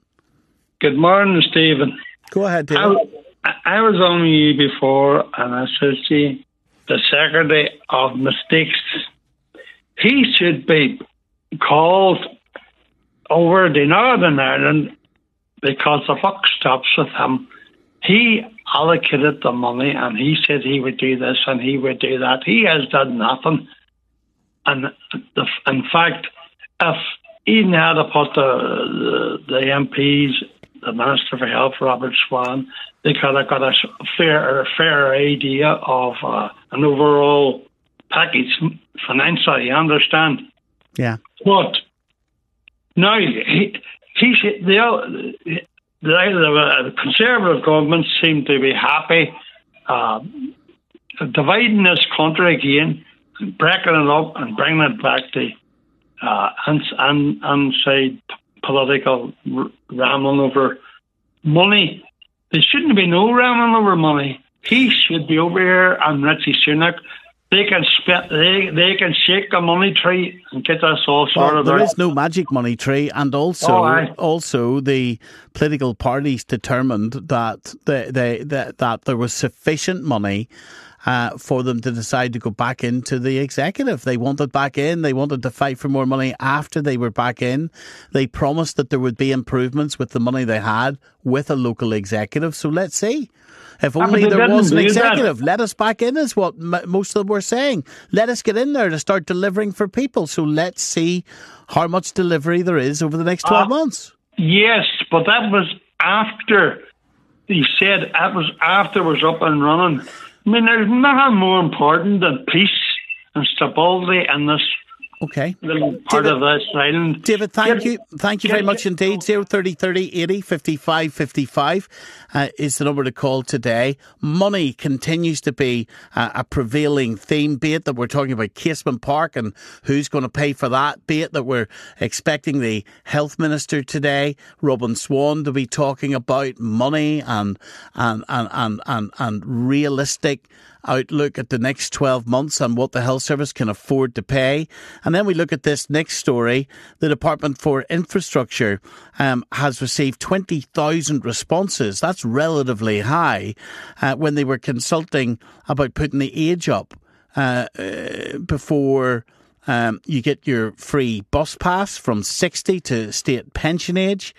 K: Good morning, Stephen.
E: Go ahead, David.
K: I, I was on you before, and I said, see, the Secretary of Mistakes, he should be called over to Northern Ireland because the buck stops with him. He allocated the money and he said he would do this and he would do that. He has done nothing. And the, in fact, if he had put the, the, the MPs, the Minister for Health, Robert Swann, they could have got a fair, a fair idea of uh, an overall package financially, you understand?
E: Yeah.
K: But now he, he the, the, the conservative government seem to be happy uh, dividing this country again, breaking it up and bringing it back to uh, political r- rambling over money. There shouldn't be no rambling over money. He should be over here and Rishi Sunak. They can spit, they they can shake a money tree and get us all sorted
E: Well, there
K: out.
E: is no magic money tree, and also,
K: Oh,
E: also the political parties determined that they, they, that that there was sufficient money. Uh, for them to decide to go back into the executive. They wanted back in. They wanted to fight for more money after they were back in. They promised that there would be improvements with the money they had with a local executive. So let's see. If
K: Ah,
E: only there was an
K: do that.
E: executive, let us back in, is what m- most of them were saying. Let us get in there to start delivering for people. So let's see how much delivery there is over the next 12
K: Ah.
E: months.
K: Yes, but that was after he said that was after it was up and running. I mean, there's nothing more important than peace and stability in this
E: Okay.
K: little part of this island.
E: David, thank you. Thank you very much indeed. 030 30 80 55 55 uh, is the number to call today. Money continues to be uh, a prevailing theme, be it that we're talking about Casement Park and who's going to pay for that, be it that we're expecting the Health Minister today, Robin Swann, to be talking about money and, and, and, and, and, and realistic outlook at the next 12 months and what the health service can afford to pay. And then we look at this next story. The Department for Infrastructure um, has received 20,000 responses. That's relatively high uh, when they were consulting about putting the age up uh, uh, before. Um, you get your free bus pass from 60 to state pension age.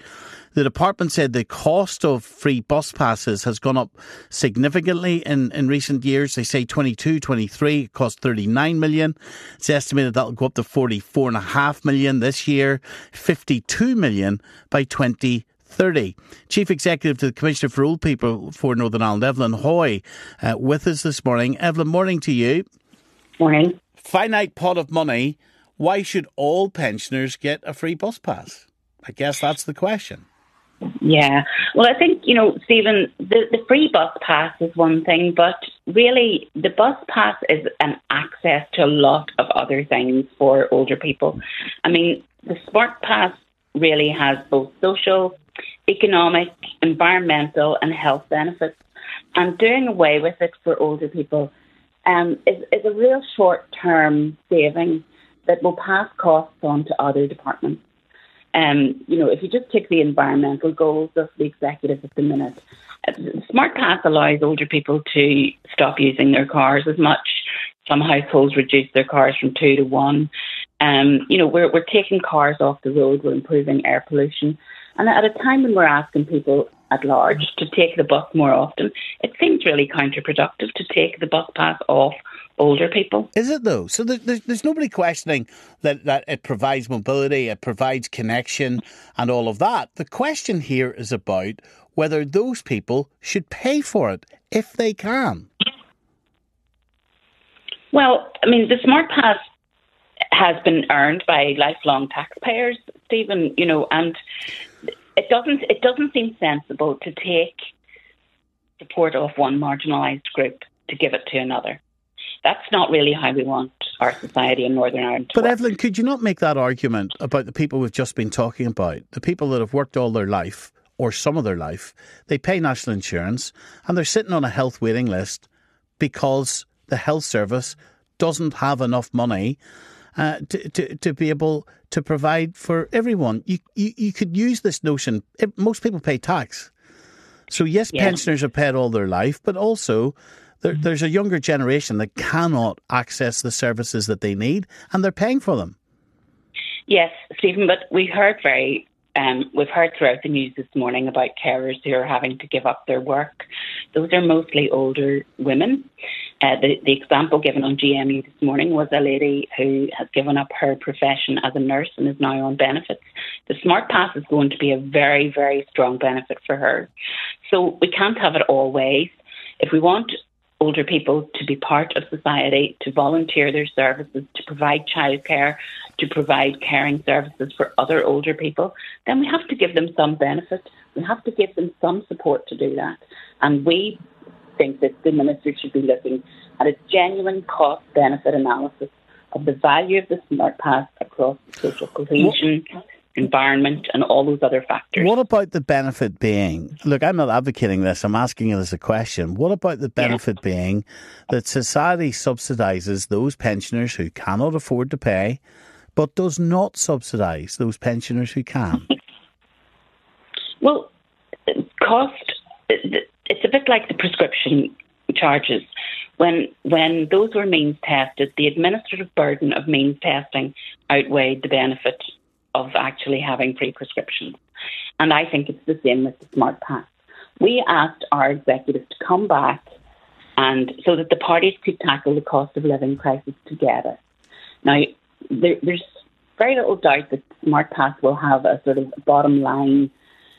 E: The department said the cost of free bus passes has gone up significantly in, in recent years. They say 22, 23, it cost 39 million. It's estimated that'll go up to 44.5 million this year, 52 million by 2030. Chief Executive to the Commissioner for Old People for Northern Ireland, Evelyn Hoey, uh, with us this morning. Evelyn, morning to you.
L: Morning.
E: Finite pot of money. Why should all pensioners get a free bus pass? I guess that's the question.
L: Yeah. Well, I think, you know, Stephen, the, the free bus pass is one thing, but really the bus pass is an access to a lot of other things for older people. I mean, the Smart Pass really has both social, economic, environmental, and health benefits. And doing away with it for older people um, is, is a real short term saving that will pass costs on to other departments. Um, you know, if you just take the environmental goals of the executive at the minute, uh, Smart Pass allows older people to stop using their cars as much. Some households reduce their cars from two to one. Um, you know, we're we're taking cars off the road. We're improving air pollution, and at a time when we're asking people at large to take the bus more often, it seems really counterproductive to take the bus pass off older people.
E: Is it though? So there's, there's nobody questioning that, that it provides mobility, it provides connection, and all of that. The question here is about whether those people should pay for it if they can.
L: Well, I mean, the Smart Pass has been earned by lifelong taxpayers, Stephen. You know, and it doesn't it doesn't seem sensible to take support off one marginalised group to give it to another. That's not really how we want our society in Northern Ireland. To
E: But
L: work.
E: Evelyn, could you not make that argument about the people we've just been talking about, the people that have worked all their life or some of their life, they pay national insurance and they're sitting on a health waiting list because the health service doesn't have enough money uh, to, to, to be able to provide for everyone. You, you, you could use this notion, eh, most people pay tax. So, yes,
L: Yeah.
E: pensioners have paid all their life, but also there, there's a younger generation that cannot access the services that they need and they're paying for them.
L: Yes, Stephen, but we heard very, um, we've heard throughout the news this morning about carers who are having to give up their work. Those are mostly older women. Uh, the, the example given on GMU this morning was a lady who has given up her profession as a nurse and is now on benefits. The Smart Pass is going to be a very, very strong benefit for her. So we can't have it all ways. If we want older people to be part of society, to volunteer their services, to provide childcare, to provide caring services for other older people, then we have to give them some benefit. We have to give them some support to do that. And we think that the minister should be looking at a genuine cost benefit analysis of the value of the smart pass across social cohesion, environment, and all those other factors.
E: What about the benefit being? Look, I'm not advocating this. I'm asking it as a question. What about the benefit yeah. being that society subsidises those pensioners who cannot afford to pay, but does not subsidise those pensioners who can?
L: well, cost. It's a bit like the prescription charges. When when those were means tested, the administrative burden of means testing outweighed the benefit of actually having free prescriptions. And I think it's the same with the Smart Pass. We asked our executives to come back and so that the parties could tackle the cost of living crisis together. Now, there, there's very little doubt that Smart Pass will have a sort of bottom line,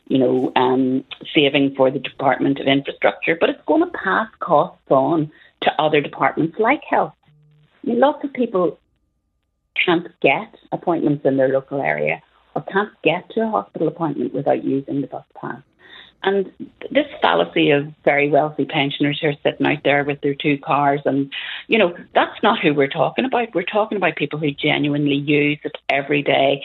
L: you know, um, saving for the Department of Infrastructure, but it's going to pass costs on to other departments like health. I mean, lots of people can't get appointments in their local area or can't get to a hospital appointment without using the bus pass. And this fallacy of very wealthy pensioners who are sitting out there with their two cars, and you know, that's not who we're talking about. We're talking about people who genuinely use it every day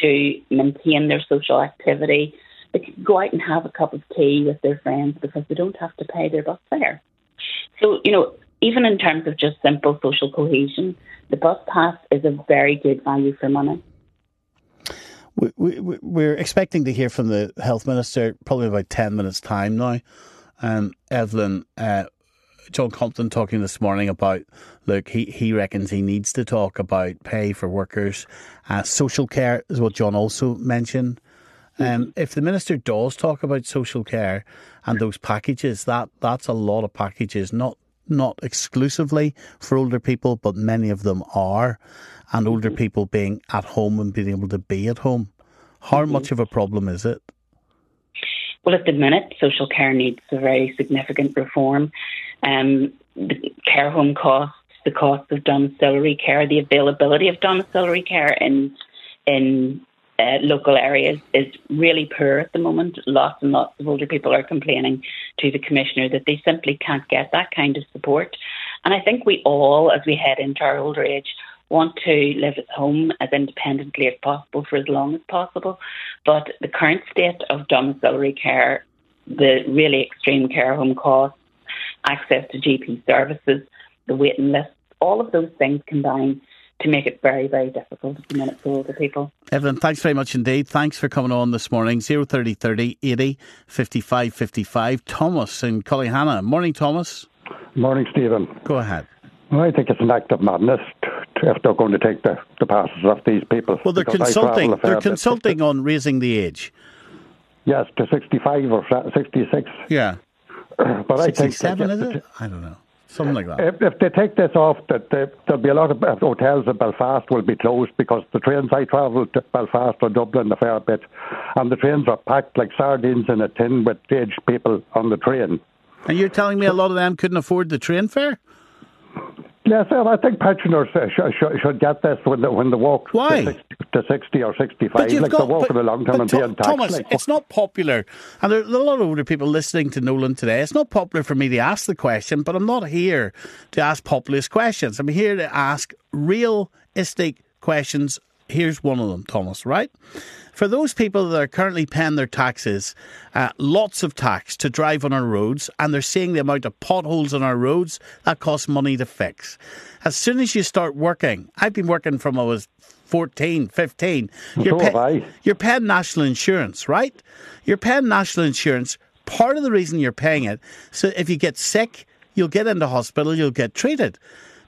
L: to maintain their social activity. They can go out and have a cup of tea with their friends because they don't have to pay their bus fare. So, you know, even in terms of just simple social cohesion, the bus pass is a very good value for money.
E: We, we, we're expecting to hear from the health minister probably about 10 minutes' time now. Um, Evelyn, uh, John Compton talking this morning about look, he, he reckons he needs to talk about pay for workers. Uh, social care is what John also mentioned. Um, mm-hmm. if the minister does talk about social care and those packages, that that's a lot of packages, not not exclusively for older people, but many of them are, and older mm-hmm. people being at home and being able to be at home. How mm-hmm. much of a problem is it?
L: Well, at the minute, social care needs a very significant reform. Um, the care home costs, the cost of domiciliary care, the availability of domiciliary care in in uh, local areas is really poor at the moment. Lots and lots of older people are complaining to the Commissioner that they simply can't get that kind of support. And I think we all, as we head into our older age, want to live at home as independently as possible for as long as possible. But the current state of domiciliary care, the really extreme care home costs, access to GP services, the waiting lists, all of those things combine to make it very, very difficult at the minute for older people.
E: Evelyn, thanks very much indeed. Thanks for coming on this morning. 030 30 80 55 55. Thomas in Cullyhanna. Morning, Thomas.
M: Morning, Stephen.
E: Go ahead.
M: Well, I think it's an act of madness if they're going to take the, the passes off these people.
E: Well, they're consulting. They're consulting on raising the age.
M: Yes, to 65 or 66.
E: Yeah.
M: But
E: 67, I think is it? I don't know. Something like that.
M: If, if they take this off, that they, there'll be a lot of uh, hotels in Belfast will be closed because the trains I travel to Belfast or Dublin a fair bit, and the trains are packed like sardines in a tin with aged people on the train.
E: And you're telling me a lot of them couldn't afford the train fare?
M: Yes, I think pensioners should, should, should get this when the, when they walk
E: Why?
M: To, 60, to 60 or 65. Like got, they're walking but, a long time and paying tax.
E: Thomas,
M: like,
E: it's not popular. And there are a lot of older people listening to Nolan today. It's not popular for me to ask the question, but I'm not here to ask populist questions. I'm here to ask realistic questions. Here's one of them, Thomas, right? For those people that are currently paying their taxes, uh, lots of tax to drive on our roads, and they're seeing the amount of potholes on our roads, that costs money to fix. As soon as you start working, I've been working from I was 14, 15. You're,
M: so pay,
E: you're paying national insurance, right? You're paying national insurance. Part of the reason you're paying it, so if you get sick, you'll get into hospital, you'll get treated.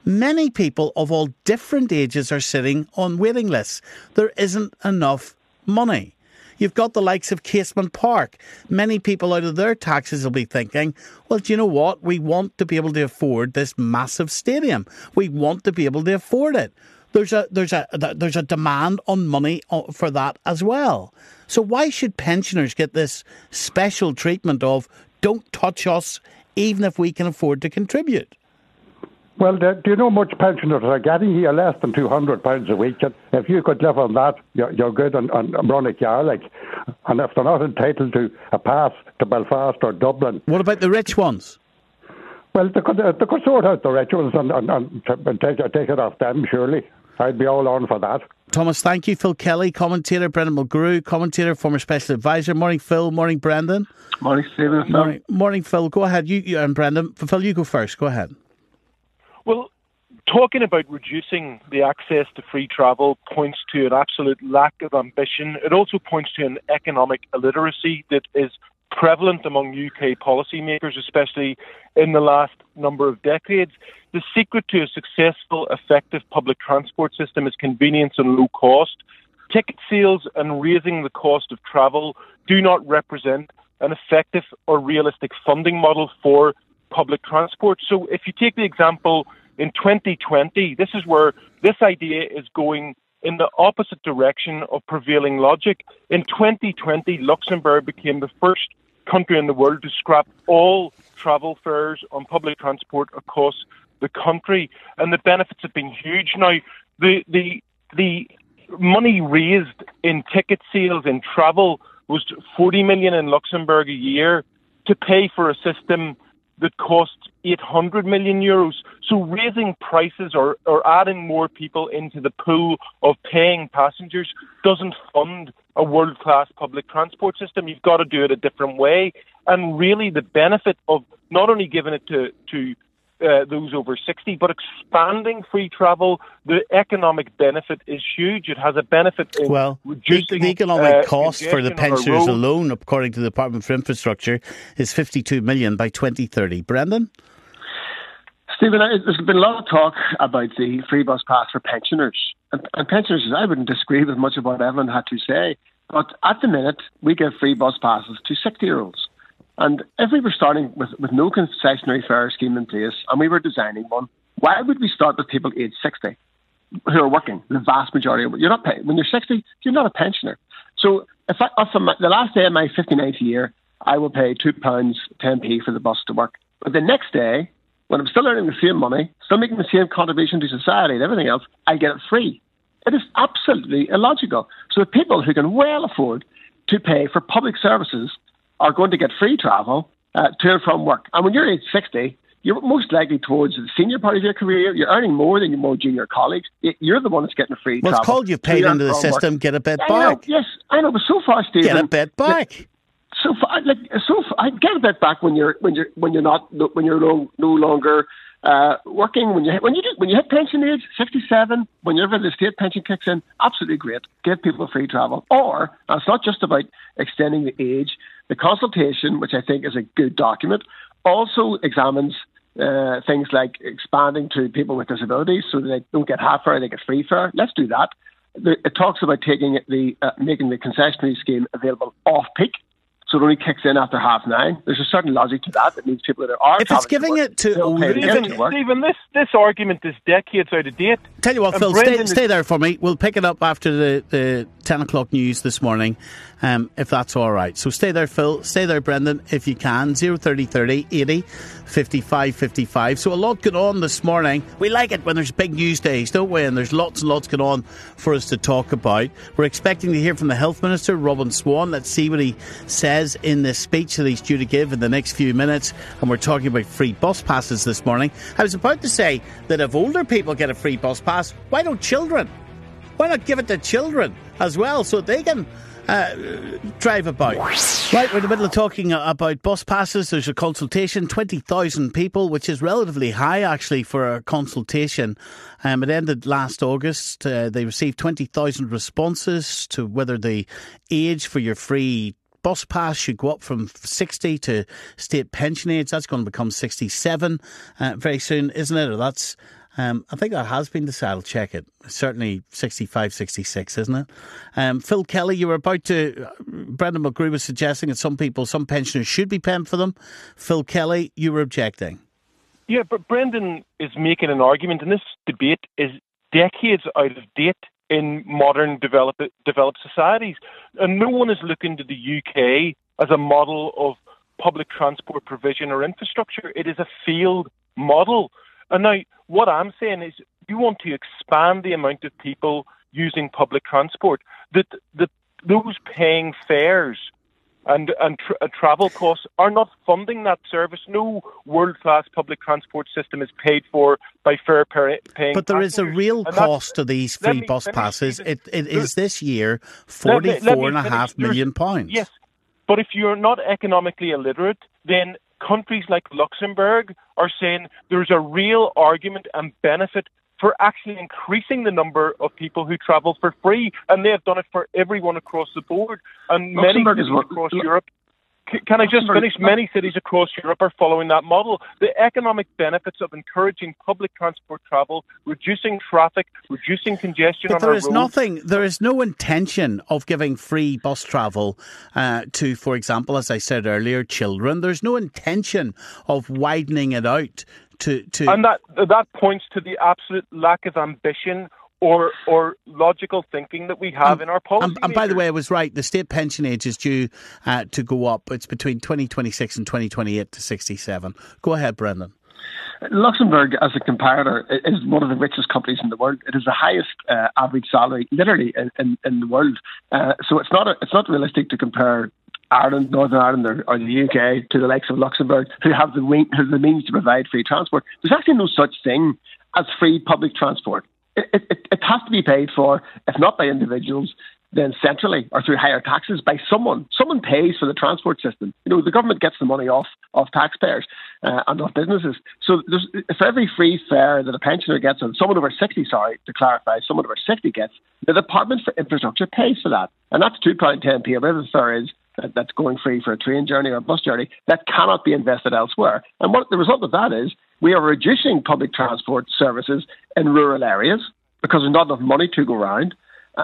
E: Many people of all different ages are sitting on waiting lists. There isn't enough money. You've got the likes of Casement Park. Many people out of their taxes will be thinking, well, do you know what? We want to be able to afford this massive stadium. We want to be able to afford it. There's a there's a there's a demand on money uh, for that as well. So why should pensioners get this special treatment of don't touch us even if we can afford to contribute?
M: Well, do you know much pensioners are getting here less than two hundred pounds a week? And if you could live on that, you're, you're good and, and run a car like. And if they're not entitled to a pass to Belfast or Dublin,
E: what about the rich ones?
M: Well, they could, they could sort out the rich ones and, and, and take, take it off them, surely. I'd be all on for that.
E: Thomas, thank you. Phil Kelly, commentator. Brendan Mulgrew, commentator, former special advisor. Morning, Phil. Morning, Brendan.
N: Morning, Stephen.
E: Morning, morning, Phil. Go ahead. You, you and Brendan. Phil, you go first. Go ahead.
O: Well, talking about reducing the access to free travel points to an absolute lack of ambition. It also points to an economic illiteracy that is prevalent among UK policymakers, especially in the last number of decades. The secret to a successful, effective public transport system is convenience and low cost. Ticket sales and raising the cost of travel do not represent an effective or realistic funding model for public transport. So, if you take the example in 2020, this is where this idea is going in the opposite direction of prevailing logic. In 2020, Luxembourg became the first country in the world to scrap all travel fares on public transport across the country, and the benefits have been huge. Now, the the the money raised in ticket sales and travel was 40 million in Luxembourg a year to pay for a system that costs 800 million euros. So raising prices or, or adding more people into the pool of paying passengers doesn't fund a world class public transport system. You've got to do it a different way. And really, the benefit of not only giving it to, to uh, those over 60, but expanding free travel, the economic benefit is huge. It has a benefit in
E: well,
O: reducing
E: the economic
O: uh,
E: cost for the
O: congestion on our
E: pensioners alone, according to the Department for Infrastructure, is 52 million by 2030. Brendan?
N: Stephen, there's been a lot of talk about the free bus pass for pensioners. And, and pensioners, I wouldn't disagree with much of what Evan had to say. But at the minute, we give free bus passes to 60 year olds. And if we were starting with, with no concessionary fare scheme in place and we were designing one, why would we start with people aged 60 who are working? The vast majority of you're not paying. When you're 60, you're not a pensioner. So if, I, if the last day of my 59th year, I will pay £2.10p for the bus to work. But the next day, when I'm still earning the same money, still making the same contribution to society and everything else, I get it free. It is absolutely illogical. So the people who can well afford to pay for public services are going to get free travel uh, to and from work. And when you're age 60, you're most likely towards the senior part of your career. You're earning more than your more junior colleagues. You're the one that's getting free
E: Well,
N: travel.
E: it's called you've paid into the
N: from work.
E: system, get a bit
N: I know,
E: back.
N: yes, I know, but so far, Stephen,
E: Get a bit back.
N: so far, like so, far, I get a bit back when you're when you're when you're not when you're no, no longer uh, working. When you hit- when you do, when you hit pension age, sixty seven, whenever the state pension kicks in, absolutely great. Give people free travel, or and it's not just about extending the age. The consultation, which I think is a good document, also examines. Uh, things like expanding to people with disabilities so that they don't get half fare, they get free fare. Let's do that. The, it talks about taking the uh, making the concessionary scheme available off peak, so it only kicks in after half nine. There's a certain logic to that. That means people that are
E: If it's giving it to
N: they'll to
O: Stephen,
N: to work.
O: Stephen, this, this argument is decades out of date.
E: Tell you what,
O: And
E: Phil, stay, stay there for me. We'll pick it up after the, the 10 o'clock news this morning, um, if that's all right. So stay there, Phil. Stay there, Brendan, if you can. 030 30 80 55 55. So a lot going on this morning. We like it when there's big news days, don't we? And there's lots and lots going on for us to talk about. We're expecting to hear from the Health Minister, Robin Swann. Let's see what he says in this speech that he's due to give in the next few minutes. And we're talking about free bus passes this morning. I was about to say that if older people get a free bus pass, why don't children? Why not give it to children as well so they can uh, drive about? Right, we're in the middle of talking about bus passes. There's a consultation, 20,000 people, which is relatively high actually for a consultation. Um, it ended last August. Uh, they received 20,000 responses to whether the age for your free bus pass should go up from 60 to state pension age. That's going to become 67 uh, very soon, isn't it? Or that's um, I think that has been decided. Check it. Certainly 65, 66, isn't it? Um, Phil Kelly, you were about to. Brendan Mulgrew was suggesting that some people, some pensioners should be paying for them. Phil Kelly, you were objecting.
O: Yeah, but Brendan is making an argument, and this debate is decades out of date in modern developed developed societies, and no one is looking to the UK as a model of public transport provision or infrastructure. It is a failed model. And now, what I'm saying is, you want to expand the amount of people using public transport. That that those paying fares and and tr- uh, travel costs are not funding that service. No world class public transport system is paid for by fare pay- paying.
E: But there is a real
O: And
E: cost to these free
O: me
E: bus passes. It, it is this year
O: let me
E: and a half million pounds.
O: Yes, but if you're not economically illiterate, then countries like Luxembourg are saying there's a real argument and benefit for actually increasing the number of people who travel for free, and they have done it for everyone across the board. And many
N: Luxembourg one-
O: across Europe. Can I just finish? Many cities across Europe are following that model. The economic benefits of encouraging public transport travel, reducing traffic, reducing congestion
E: But
O: on
E: there is
O: roads.
E: nothing, there is no intention of giving free bus travel uh, to, for example, as I said earlier, children. There's no intention of widening it out to. to
O: and that that points to the absolute lack of ambition or or logical thinking that we have in our policy.
E: and, and by the way, I was right. The state pension age is due uh, to go up. It's between 2026 and 2028 to 67. Go ahead, Brendan.
N: Luxembourg, as a comparator, is one of the richest countries in the world. It is the highest uh, average salary, literally, in, in, in the world. Uh, so it's not a, it's not realistic to compare Ireland, Northern Ireland, or, or the UK to the likes of Luxembourg, who have the wing, have the means to provide free transport. There's actually no such thing as free public transport. It, it, it- has to be paid for, if not by individuals, then centrally or through higher taxes by someone. Someone pays for the transport system. You know, the government gets the money off off taxpayers uh, and off businesses. So for every free fare that a pensioner gets, and someone over 60, sorry, to clarify, someone over 60 gets, the Department for Infrastructure pays for that. And that's £2.10p, whatever the fare is, that, that's going free for a train journey or a bus journey, that cannot be invested elsewhere. And what the result of that is, we are reducing public transport services in rural areas because there's not enough money to go around.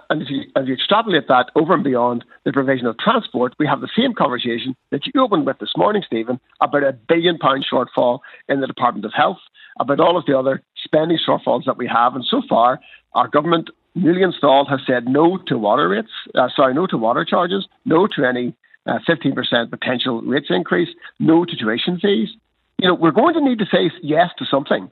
N: And if you, if you extrapolate that over and beyond the provision of transport, we have the same conversation that you opened with this morning, Stephen, about a billion pound shortfall in the Department of Health, about all of the other spending shortfalls that we have. And so far, our government, newly installed, has said no to water rates, uh, sorry, no to water charges, no to any uh, 15% potential rates increase, no to tuition fees. You know, we're going to need to say yes to something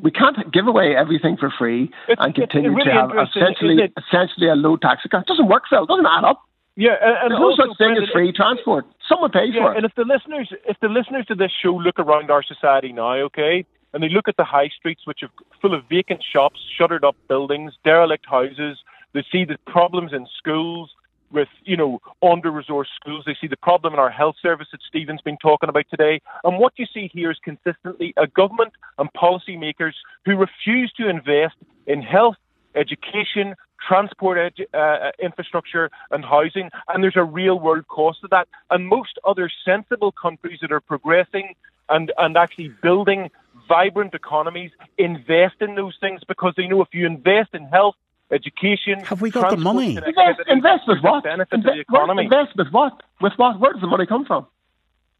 N: we can't give away everything for free and continue
O: really
N: to have essentially essentially a low tax account. It doesn't work, Phil. It doesn't add up.
O: Yeah, and,
N: There's no such thing as free transport. Someone pays
O: yeah,
N: for it.
O: and if the listeners, if the listeners to this show look around our society now, okay, and they look at the high streets, which are full of vacant shops, shuttered up buildings, derelict houses, they see the problems in schools with, you know, under-resourced schools. They see the problem in our health service that Stephen's been talking about today. And what you see here is consistently a government and policymakers who refuse to invest in health, education, transport edu- uh, infrastructure and housing, and there's a real world cost of that. And most other sensible countries that are progressing and, and actually building vibrant economies invest in those things because they know if you invest in health, education,
E: have we got the money?
N: Invest, invest with what?
O: benefit to the
N: what-
O: economy.
N: Invest with what? With what? Where does the money come from?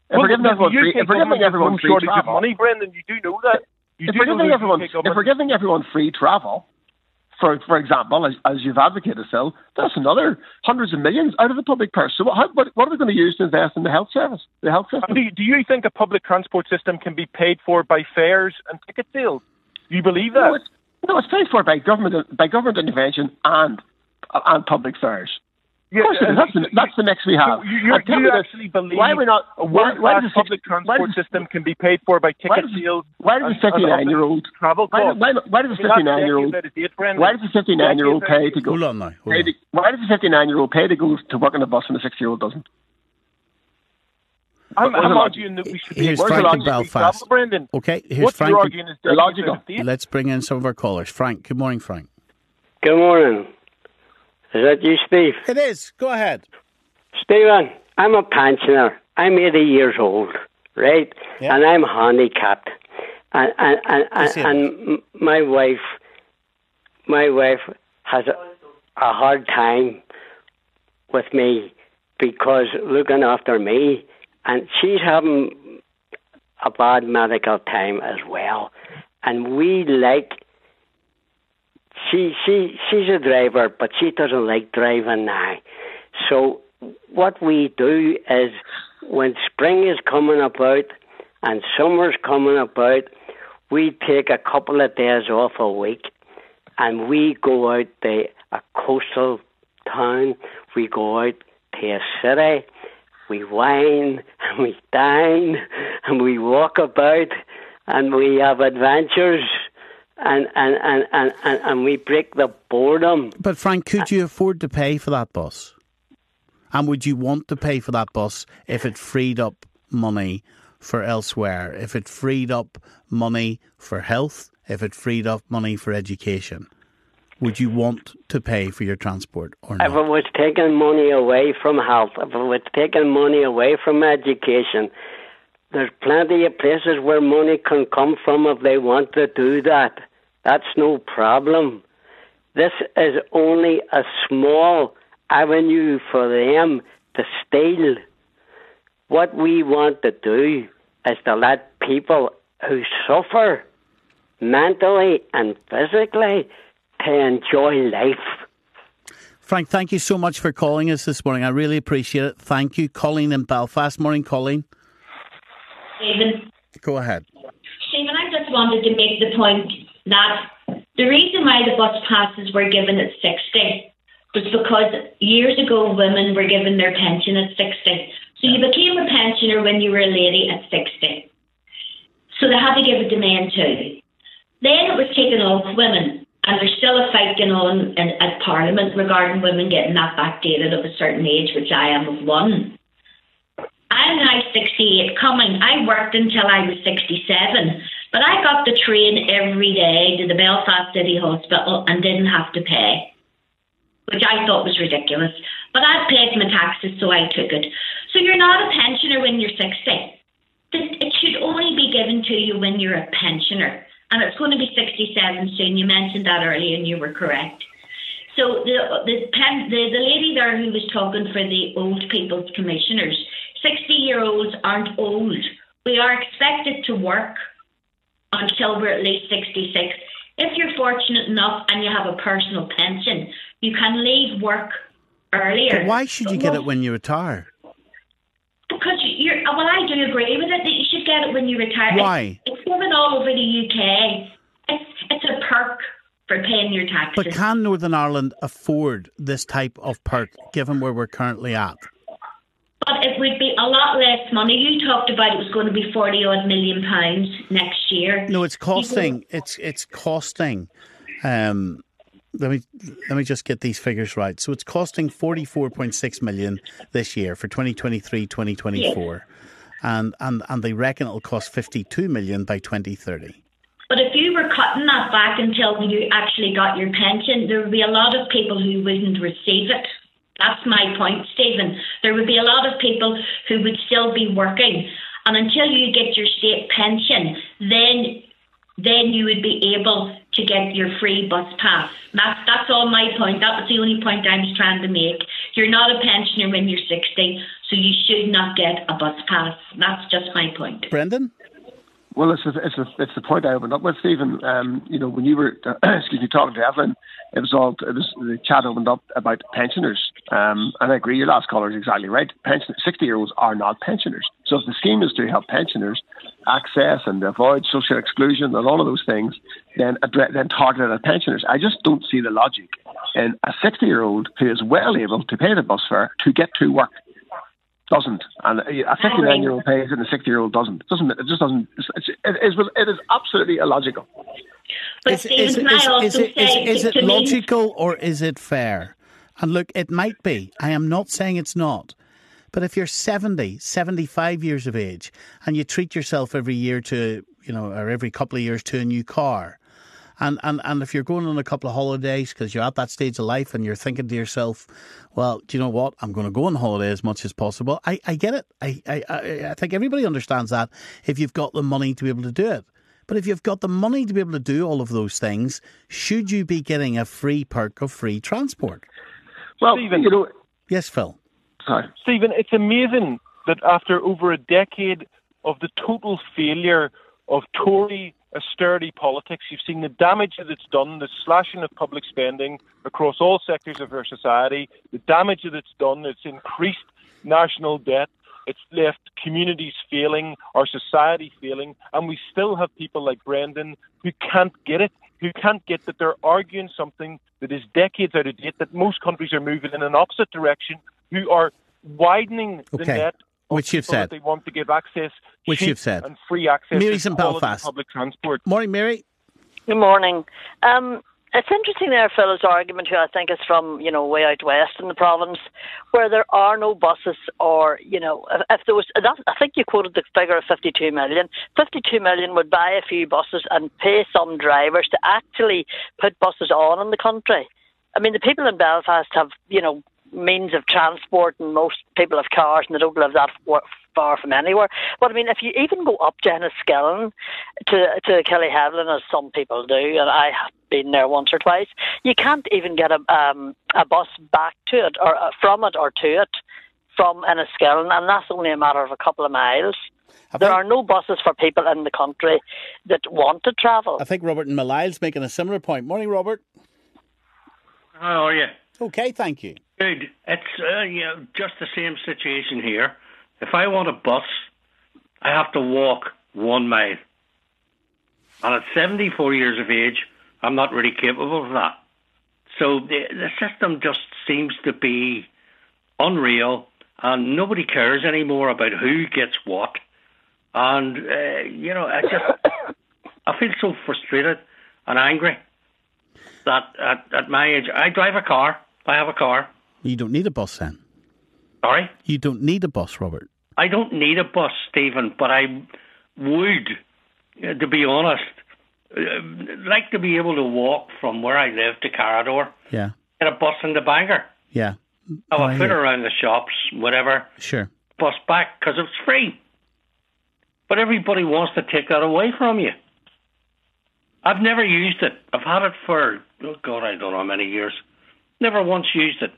N: If
O: Well,
N: we're giving everyone free, if we're giving everyone free
O: shortage of
N: travel,
O: money, Brendan, you do know that. You
N: if
O: do
N: we're giving
O: the
N: everyone, if we're giving everyone free travel, for for example, as, as you've advocated, Phil, that's another hundreds of millions out of the public purse. So what, how, what, what are we going to use to invest in the health service, the health system?
O: Do you, do you think a public transport system can be paid for by fares and ticket sales? Do you believe that?
N: No, it's, no, it's paid for by government by government intervention and and public fares.
O: Yeah,
N: of course it is.
O: uh,
N: That's the, that's the mix we have.
O: You, you,
N: And
O: you
N: me this,
O: actually believe
N: why are we not?
O: a
N: Why, why
O: world-class
N: does
O: public
N: why
O: transport
N: does,
O: system can be paid for by ticket
N: does,
O: sales?
N: why does
O: a
N: 59 year old
O: travel
N: why,
O: costs?
N: why, why does the
O: I mean,
N: 59
O: that's
N: year old
O: decades out of date, Brendan.
N: why does the 59 year old pay to go?
E: Hold on now. Hold on.
N: to, why does the 59 year old pay to go to work on a bus and the 60 year old doesn't?
O: I'm,
N: Where's
O: I'm arguing that we should be
E: Here's
O: where's
E: Frank in Belfast.
O: travel, Brendan.
E: Okay, here's
O: What
E: Frank.
O: you're
E: in-
O: arguing is decades out of date.
E: Let's bring in some of our callers. Frank, good morning, Frank.
P: Good morning. Is that you, Steve?
E: It is. Go ahead.
P: Stephen, I'm a pensioner. I'm 80 years old, right?
E: Yeah.
P: And I'm handicapped. And and and, and, and my wife, my wife has a, a hard time with me because looking after me, and she's having a bad medical time as well. And we like she she she's a driver, but she doesn't like driving now. So what we do is when spring is coming about and summer's coming about, we take a couple of days off a week and we go out to a coastal town. We go out to a city. We wine and we dine and we walk about and we have adventures and and, and, and, and, and we break the boredom.
E: But Frank, could you afford to pay for that bus? And would you want to pay for that bus if it freed up money for elsewhere? If it freed up money for health? If it freed up money for education? Would you want to pay for your transport or not?
P: If it was taking money away from health, if it was taking money away from education, there's plenty of places where money can come from if they want to do that. That's no problem. This is only a small avenue for them to steal. What we want to do is to let people who suffer mentally and physically to enjoy life.
E: Frank, thank you so much for calling us this morning. I really appreciate it. Thank you. Colleen in Belfast. Morning, Colleen.
Q: Stephen,
E: Go ahead.
Q: Stephen, I just wanted to make the point that the reason why the bus passes were given at 60 was because years ago women were given their pension at 60. So you became a pensioner when you were a lady at 60. So they had to give it to men too. Then it was taken off women, and there's still a fight going on in, at Parliament regarding women getting that backdated of a certain age, which I am of one. I'm now 68 coming. I worked until I was 67, but I got the train every day to the Belfast City Hospital and didn't have to pay, which I thought was ridiculous. But I paid my taxes, so I took it. So you're not a pensioner when you're 60. It should only be given to you when you're a pensioner. And it's going to be 67 soon. You mentioned that earlier and you were correct. So the the, pen, the the lady there who was talking for the old people's commissioners, 60 year olds aren't old. We are expected to work until we're at least 66. If you're fortunate enough and you have a personal pension, you can leave work earlier.
E: But why should you get it when you retire?
Q: Because you're, well, I do agree with it that you get it when you retire.
E: Why?
Q: It's, it's given all over the UK. It's it's a perk for paying your taxes.
E: But can Northern Ireland afford this type of perk given where we're currently at?
Q: But it would be a lot less money. You talked about it was going to be forty odd million pounds next year.
E: No, it's costing. It's it's costing. Um, let me let me just get these figures right. So it's costing forty four point six million this year for 2023-2024. And and and they reckon it'll cost fifty two million by twenty thirty.
Q: But if you were cutting that back until you actually got your pension, there would be a lot of people who wouldn't receive it. That's my point, Stephen. There would be a lot of people who would still be working, and until you get your state pension, then then you would be able to get your free bus pass. That's that's all my point. That was the only point I was trying to make. You're not a pensioner when you're 60, so you should not get a bus pass. That's just my point.
E: Brendan?
N: Well, it's a, it's a, it's the point I opened up with, Stephen. Um, you know, when you were excuse me talking to Evelyn, it was all it was the chat opened up about pensioners, um, and I agree. Your last caller is exactly right. Pension sixty year olds are not pensioners. So if the scheme is to help pensioners access and avoid social exclusion and all of those things, then address, then target it at pensioners. I just don't see the logic in a sixty year old who is well able to pay the bus fare to get to work doesn't, and a 59 year old pays and a 60 year old doesn't. It doesn't. It just doesn't. It's, it's, it, is, it is absolutely illogical.
Q: But
E: Is, is, is, is it, is,
Q: say
E: is
Q: to-
E: it logical or is it fair? And look, it might be. I am not saying it's not. But if you're 70, 75 years of age and you treat yourself every year to, you know, or every couple of years to a new car, and, and, and if you're going on a couple of holidays because you're at that stage of life and you're thinking to yourself, well, do you know what? I'm going to go on holiday as much as possible. I, I get it. I, I, I I think everybody understands that if you've got the money to be able to do it. But if you've got the money to be able to do all of those things, should you be getting a free perk of free transport?
N: Well,
O: Stephen,
N: you know,
E: Yes, Phil.
N: sorry.
O: Stephen, it's amazing that after over a decade of the total failure of Tory austerity politics, you've seen the damage that it's done, the slashing of public spending across all sectors of our society, the damage that it's done, it's increased national debt, it's left communities failing, our society failing, and we still have people like Brendan who can't get it, who can't get that they're arguing something that is decades out of date, that most countries are moving in an opposite direction, who are widening the
E: Okay.
O: net.
E: Which you've said.
O: They want to give access,
E: Which
O: cheap
E: you've said.
O: and free access
E: Mary's
O: to
E: in Belfast.
O: public transport.
E: Morning, Mary.
R: Good morning. Um, it's interesting there, Phil's argument here. I think is from you know way out west in the province, where there are no buses, or you know, if, if there was, that, I think you quoted the figure of fifty-two million. Fifty-two million would buy a few buses and pay some drivers to actually put buses on in the country. I mean, the people in Belfast have you know means of transport, and most people have cars, and they don't live that far from anywhere. But I mean, if you even go up to Enniskillen to to Killyhevlin, as some people do, and I have been there once or twice, you can't even get a um, a bus back to it or uh, from it or to it from Enniskillen, and that's only a matter of a couple of miles. there are no buses for people in the country that want to travel.
E: I think Robert and Millisle's making a similar point. Morning, Robert.
S: How are you?
E: Okay, thank you.
S: Good. It's uh, you know, just the same situation here. If I want a bus, I have to walk one mile. And at 74 years of age, I'm not really capable of that. So the, the system just seems to be unreal, and nobody cares anymore about who gets what. And, uh, you know, I just, I feel so frustrated and angry that at, at my age, I drive a car. I have a car.
E: You don't need a bus then.
S: Sorry?
E: You don't need a bus, Robert.
S: I don't need a bus, Stephen, but I would, uh, to be honest, uh, like to be able to walk from where I live to Carrowdore,
E: Yeah,
S: get a bus in the Bangor,
E: yeah.
S: have
E: Oh,
S: a foot around the shops, whatever,
E: Sure.
S: bus back because it's free. But everybody wants to take that away from you. I've never used it. I've had it for, oh God, I don't know how many years. Never once used it.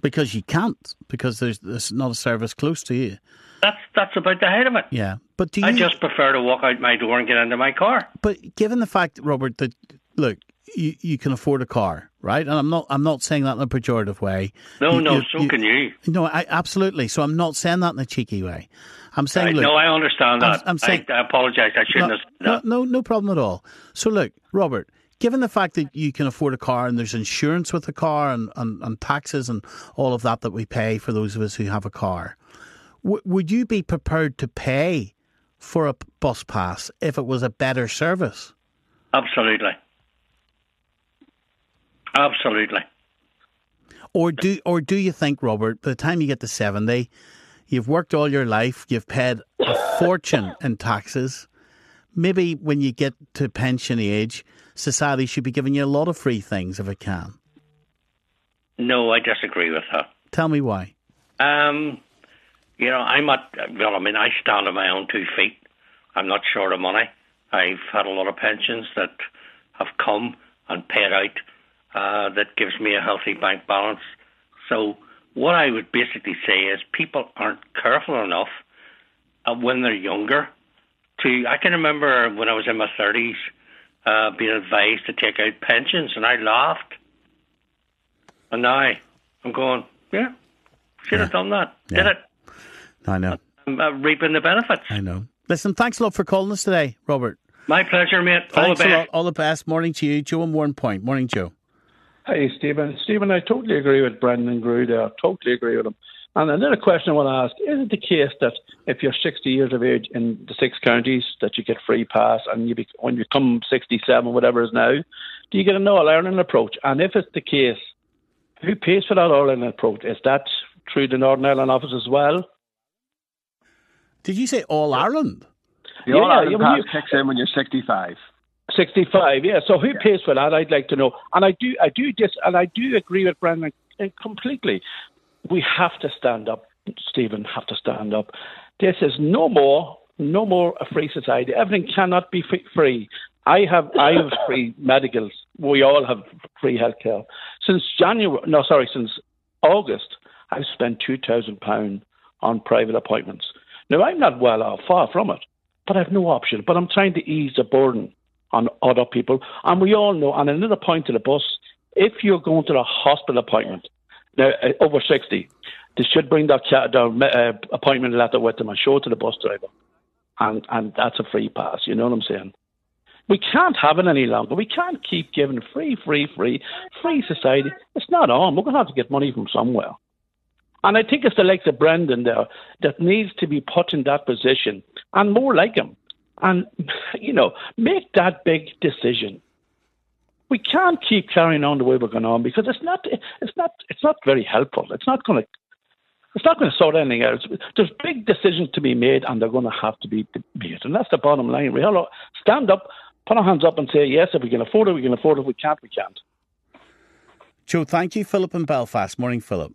E: Because you can't, because there's there's not a service close to you.
S: That's that's about the height of it.
E: Yeah, but do you?
S: I just prefer to walk out my door and get into my car.
E: But given the fact, Robert, that look, you, you can afford a car, right? And I'm not I'm not saying that in a pejorative way.
S: No,
E: You-
S: no,
E: you-
S: so can you.
E: No, I absolutely. So I'm not saying that in a cheeky way. I'm saying,
S: Right,
E: look,
S: no, I understand
E: I'm-
S: that.
E: I'm saying-
S: I, I apologise. I shouldn't
E: no,
S: have.
E: no, no, no problem at all. So look, Robert, given the fact that you can afford a car and there's insurance with the car and, and, and taxes and all of that that we pay for those of us who have a car, w- would you be prepared to pay for a bus pass if it was a better service?
S: Absolutely. Absolutely.
E: Or do or do you think, Robert, by the time you get to seventy, you've worked all your life, you've paid a fortune in taxes. Maybe when you get to pension age, society should be giving you a lot of free things if it can.
S: No, I disagree with her.
E: Tell me why.
S: Um, you know, I'm at. Well, I mean, I stand on my own two feet. I'm not short of money. I've had a lot of pensions that have come and paid out. Uh, that gives me a healthy bank balance. So what I would basically say is people aren't careful enough uh, when they're younger. To I can remember when I was in my thirties, uh, being advised to take out pensions, and I laughed. And now I'm going, yeah, should have done that. Did it?
E: I know.
S: I'm uh, reaping the benefits.
E: I know. Listen, thanks a lot for calling us today, Robert.
S: My pleasure, mate. All
E: Thanks
S: the
E: a lot. All the best. Morning to you, Joe and Warrenpoint. Morning, Joe.
T: Hey, Stephen. Stephen, I totally agree with Brendan Mulgrew there. Totally agree with him. And another question I want to ask is it the case that if you're 60 years of age in the six counties, that you get free pass, and you be, when you come 67, whatever it is now, do you get an All Ireland approach? And if it's the case, who pays for that All Ireland approach? Is that through the Northern Ireland office as well?
E: Did you say All Ireland?
N: The All
T: Yeah,
N: Ireland
T: yeah,
N: pass
T: you-
N: kicks in when you're 65.
T: 65, yeah. So who pays for that? I'd like to know. And I do, I do just, and I do agree with Brendan uh, completely. We have to stand up, Stephen. Have to stand up. This is no more, no more a free society. Everything cannot be free- free. I have, I have free medicals. We all have free healthcare. Since January, no, sorry, since August, I've spent two thousand pound on private appointments. Now I'm not well off, far from it, but I've no option. But I'm trying to ease the burden on other people. And we all know, and another point to the bus, if you're going to the hospital appointment, now uh, over 60, they should bring that ca- their uh, appointment letter with them and show it to the bus driver. And, and that's a free pass, you know what I'm saying? We can't have it any longer. We can't keep giving free, free, free, free society. It's not on. We're going to have to get money from somewhere. And I think it's the likes of Brendan there that needs to be put in that position and more like him. And, you know, make that big decision. We can't keep carrying on the way we're going on because it's not, it's not, it's not very helpful. It's not going to, it's not going to sort anything out. There's big decisions to be made, and they're going to have to be made, and that's the bottom line. We all stand up, put our hands up, and say yes. If we can afford it, we can afford it. If we can't, we can't.
E: Joe, thank you, Philip in Belfast. Morning, Philip.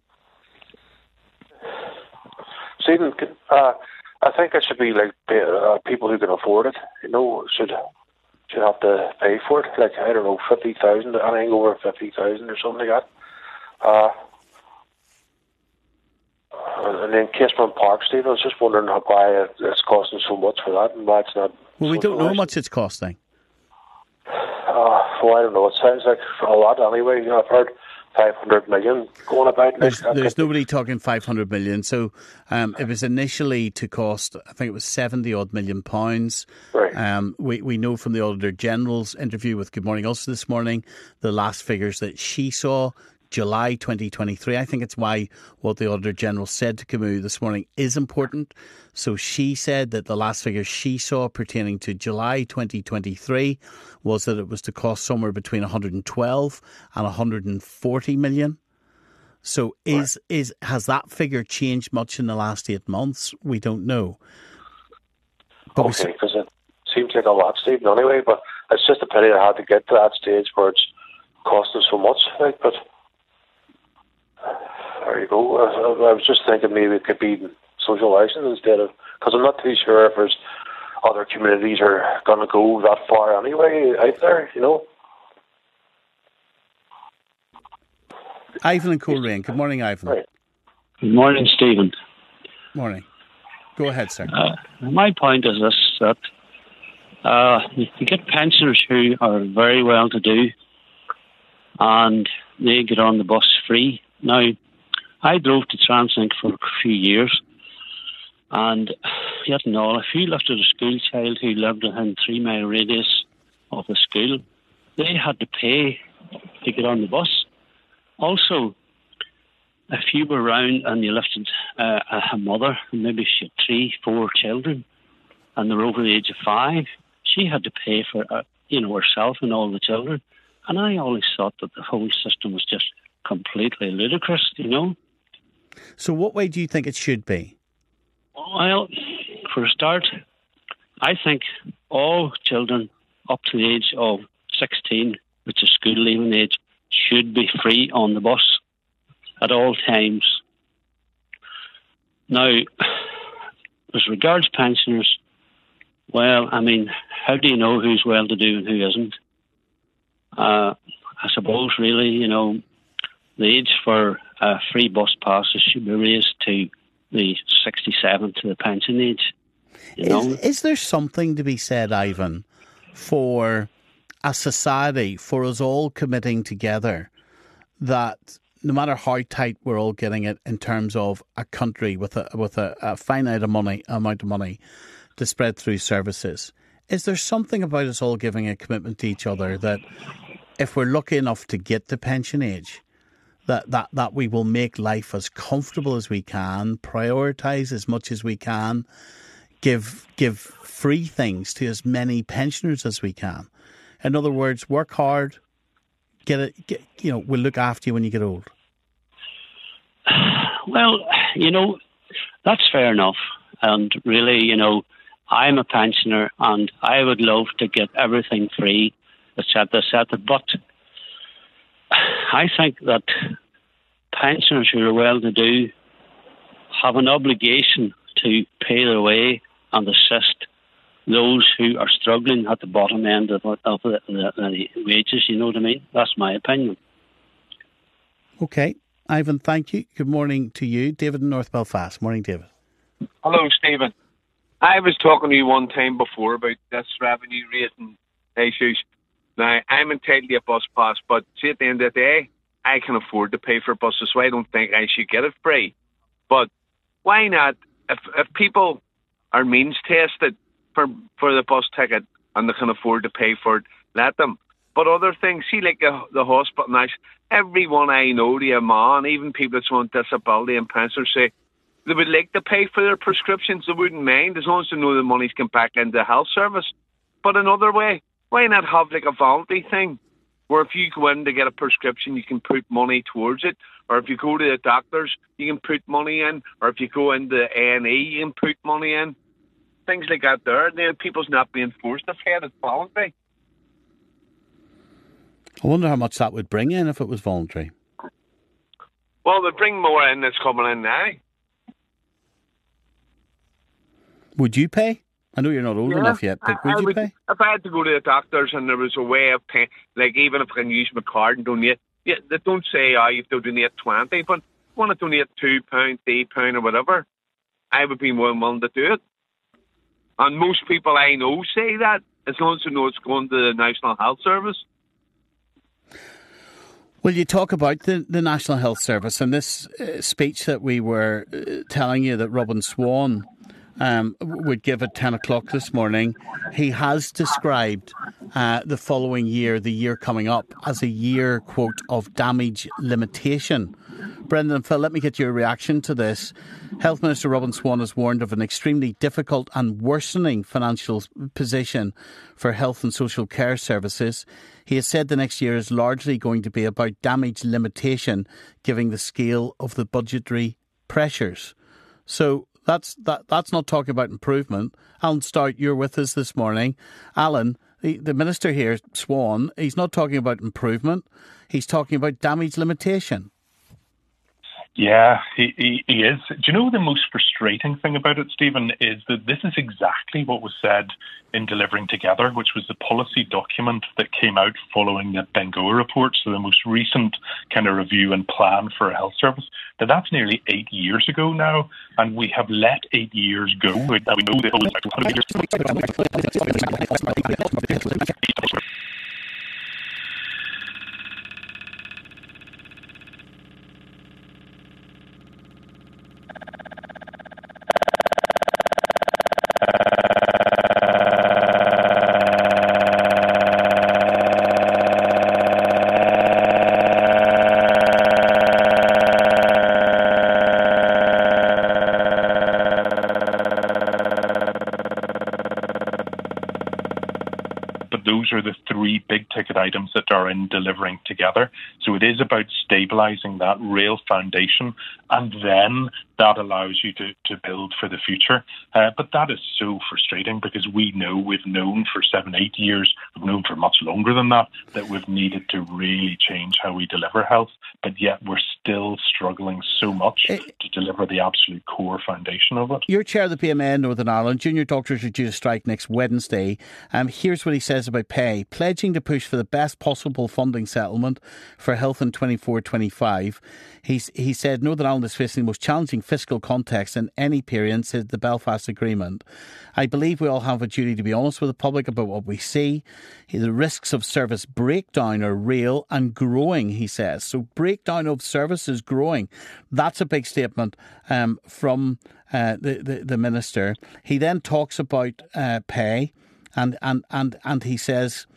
U: Stephen, uh, I think it should be like uh, people who can afford it. You know, should should have to pay for it. Like I don't know, fifty thousand, anything over fifty thousand or something like that. Uh, and then Casement Park, Steve, I was just wondering how, why it's costing so much for that and why it's not.
E: Well, we don't know how much it's costing.
U: Uh, well, I don't know. It sounds like a lot anyway. You know, I've heard 500 million going about.
E: There's, there's nobody talking 500 million. So um, it was initially to cost, I think it was 70 odd million pounds.
U: Right.
E: Um, we, we know from the Auditor General's interview with Good Morning Ulster this morning, the last figures that she saw July 2023. I think it's why what the Auditor General said to Camus this morning is important. So she said that the last figure she saw pertaining to July 2023 was that it was to cost somewhere between 112 and 140 million. So is right. is has that figure changed much in the last eight months? We don't know.
U: But okay, because it seems like a lot, Stephen. Anyway, but it's just a pity I had to get to that stage where it's costing so much. Like, but there you go. I, I was just thinking maybe it could be social action instead of because I'm not too sure if there's other communities are going to go that far anyway out there. You know.
E: Ivan and Coleraine. Good morning, Ivan.
U: Right.
V: Good morning, Stephen.
E: Morning. Go ahead, sir.
V: Uh, my point is this: that uh, you get pensioners who are very well to do, and they get on the bus free now, I drove to Translink for a few years, and yet and all, if you looked at a school child who lived within three mile radius of the school, they had to pay to get on the bus. Also, if you were around and you lifted uh, a mother, maybe she had three, four children, and they were over the age of five, she had to pay for, uh, you know, herself and all the children. And I always thought that the whole system was just completely ludicrous, you know.
E: So, what way do you think it should be?
V: Well, for a start, I think all children up to the age of 16, which is school leaving age, should be free on the bus at all times. Now, as regards pensioners, well, I mean, how do you know who's well to do and who isn't? Uh, I suppose, really, you know, the age for uh, free bus passes should be raised to the 67 to the pension age. You know?
E: is, is there something to be said, Ivan, for a society, for us all committing together that no matter how tight we're all getting it in terms of a country with a with a, a finite of money, amount of money to spread through services, is there something about us all giving a commitment to each other that if we're lucky enough to get to pension age, that, that, that we will make life as comfortable as we can, prioritize as much as we can, give give free things to as many pensioners as we can. In other words, work hard, get it. Get, you know, we'll look after you when you get old.
V: Well, you know, that's fair enough. And really, you know, I'm a pensioner and I would love to get everything free, etc., etc. But I think that pensioners who are well to do have an obligation to pay their way and assist those who are struggling at the bottom end of, of the, the, the, wages. You know what I mean? That's my opinion.
E: Okay. Ivan, thank you. Good morning to you. David in North Belfast. Morning, David.
W: Hello, Stephen. I was talking to you one time before about this revenue rating issues. Now, I'm entitled to a bus pass, but see, at the end of the day, I can afford to pay for buses, so I don't think I should get it free. But why not? If if people are means tested for for the bus ticket and they can afford to pay for it, let them. But other things, see, like the, the hospital nice. Everyone I know, the man, even people that's on disability and pensioners say they would like to pay for their prescriptions. They wouldn't mind as long as they know the money's come back into the health service. But another way, why not have like a voluntary thing? Where if you go in to get a prescription, you can put money towards it, or if you go to the doctors, you can put money in, or if you go into A and E, you can put money in. Things like that. There, then people's not being forced to pay it. It's voluntary.
E: I wonder how much that would bring in if it was voluntary.
W: Well, they bring more in that's coming in now.
E: Would you pay? I know you're not old
W: Yeah,
E: enough yet, but would
W: I
E: you pay?
W: If I had to go to the doctors and there was a way of paying, like even if I can use my card and donate, yeah, they don't say oh, you have to donate twenty, but want to donate two pound, three pound, or whatever, I would be more than willing to do it. And most people I know say that as long as they know it's going to the National Health Service.
E: Well, you talk about the, the National Health Service and this uh, speech that we were uh, telling you that Robin Swann um, would give at 10 o'clock this morning. He has described uh, the following year, the year coming up, as a year, quote, of damage limitation. Brendan Phil, let me get your reaction to this. Health Minister Robin Swann has warned of an extremely difficult and worsening financial position for health and social care services. He has said the next year is largely going to be about damage limitation, given the scale of the budgetary pressures. So that's that. That's not talking about improvement. Alan Stout, you're with us this morning. Alan, the, the minister here, Swann, he's not talking about improvement. He's talking about damage limitation.
I: Yeah, he, he, he is. Do you know the most frustrating thing about it, Stephen, is that this is exactly what was said in Delivering Together, which was the policy document that came out following the Bengoa report, so the most recent kind of review and plan for a health service. Now, that's nearly eight years ago now, and we have let eight years go. Those are the three big ticket items that are in delivering together. So it is about stabilizing that real foundation, and then that allows you to, to build for the future. Uh, but that is so frustrating because we know we've known for seven, eight years, we've known for much longer than that, that we've needed to really change how we deliver health, but yet we're still struggling so much the absolute core foundation of it.
E: You're chair of the in Northern Ireland. Junior doctors are due to strike next Wednesday. Um, here's what he says about pay pledging to push for the best possible funding settlement for health in 24 25. He's, he said Northern Ireland is facing the most challenging fiscal context in any period since the Belfast Agreement. I believe we all have a duty to be honest with the public about what we see. The risks of service breakdown are real and growing, he says. So, breakdown of service is growing. That's a big statement um, from uh, the, the, the minister. He then talks about uh, pay and, and, and, and he says,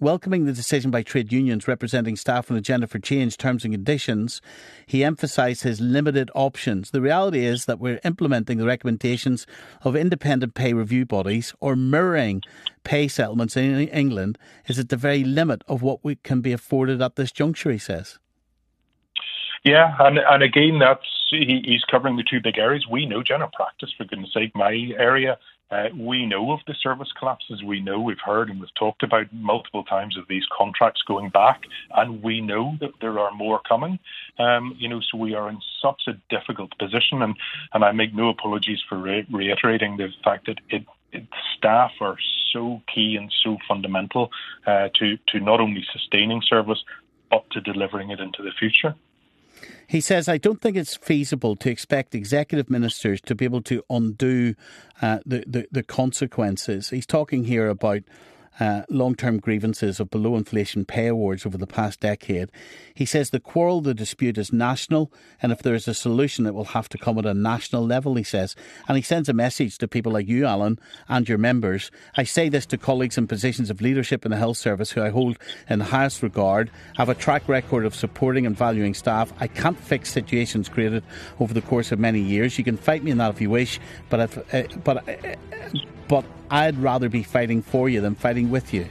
E: welcoming the decision by trade unions representing staff on Agenda for Change terms and conditions, he emphasised his limited options. The reality is that we're implementing the recommendations of independent pay review bodies or mirroring pay settlements in England is at the very limit of what we can be afforded at this juncture, he says.
I: Yeah, and and again, that's he, he's covering the two big areas. We know general practice, for goodness sake, my area. Uh, we know of the service collapses. We know we've heard and we've talked about multiple times of these contracts going back, and we know that there are more coming. Um, you know, so we are in such a difficult position, and and I make no apologies for re- reiterating the fact that it it, staff are so key and so fundamental uh, to to not only sustaining service but to delivering it into the future.
E: He says, I don't think it's feasible to expect executive ministers to be able to undo uh, the, the, the, consequences. He's talking here about uh, long term grievances of below inflation pay awards over the past decade. He says the quarrel, the dispute is national, and if there is a solution, it will have to come at a national level, he says. And he sends a message to people like you, Alan, and your members. I say this to colleagues in positions of leadership in the health service who I hold in the highest regard, have a track record of supporting and valuing staff. I can't fix situations created over the course of many years. You can fight me in that if you wish, but if, uh, but uh, but I'd rather be fighting for you than fighting with you.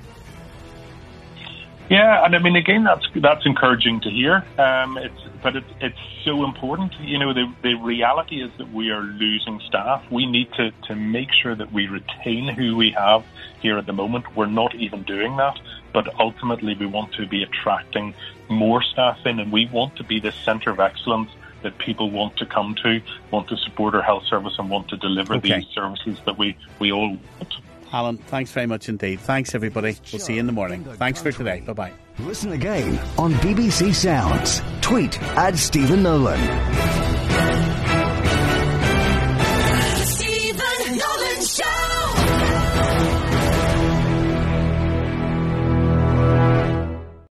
I: Yeah, and I mean, again, that's that's encouraging to hear. Um, it's but it's it's so important. You know, the the reality is that we are losing staff. We need to to make sure that we retain who we have here at the moment. We're not even doing that, but ultimately we want to be attracting more staff in, and we want to be the centre of excellence that people want to come to, want to support our health service, and want to deliver okay. these services that we we all want.
E: Alan, thanks very much indeed. Thanks, everybody. We'll see you in the morning. Thanks for today. Bye bye.
C: Listen again on BBC Sounds. Tweet at Stephen Nolan.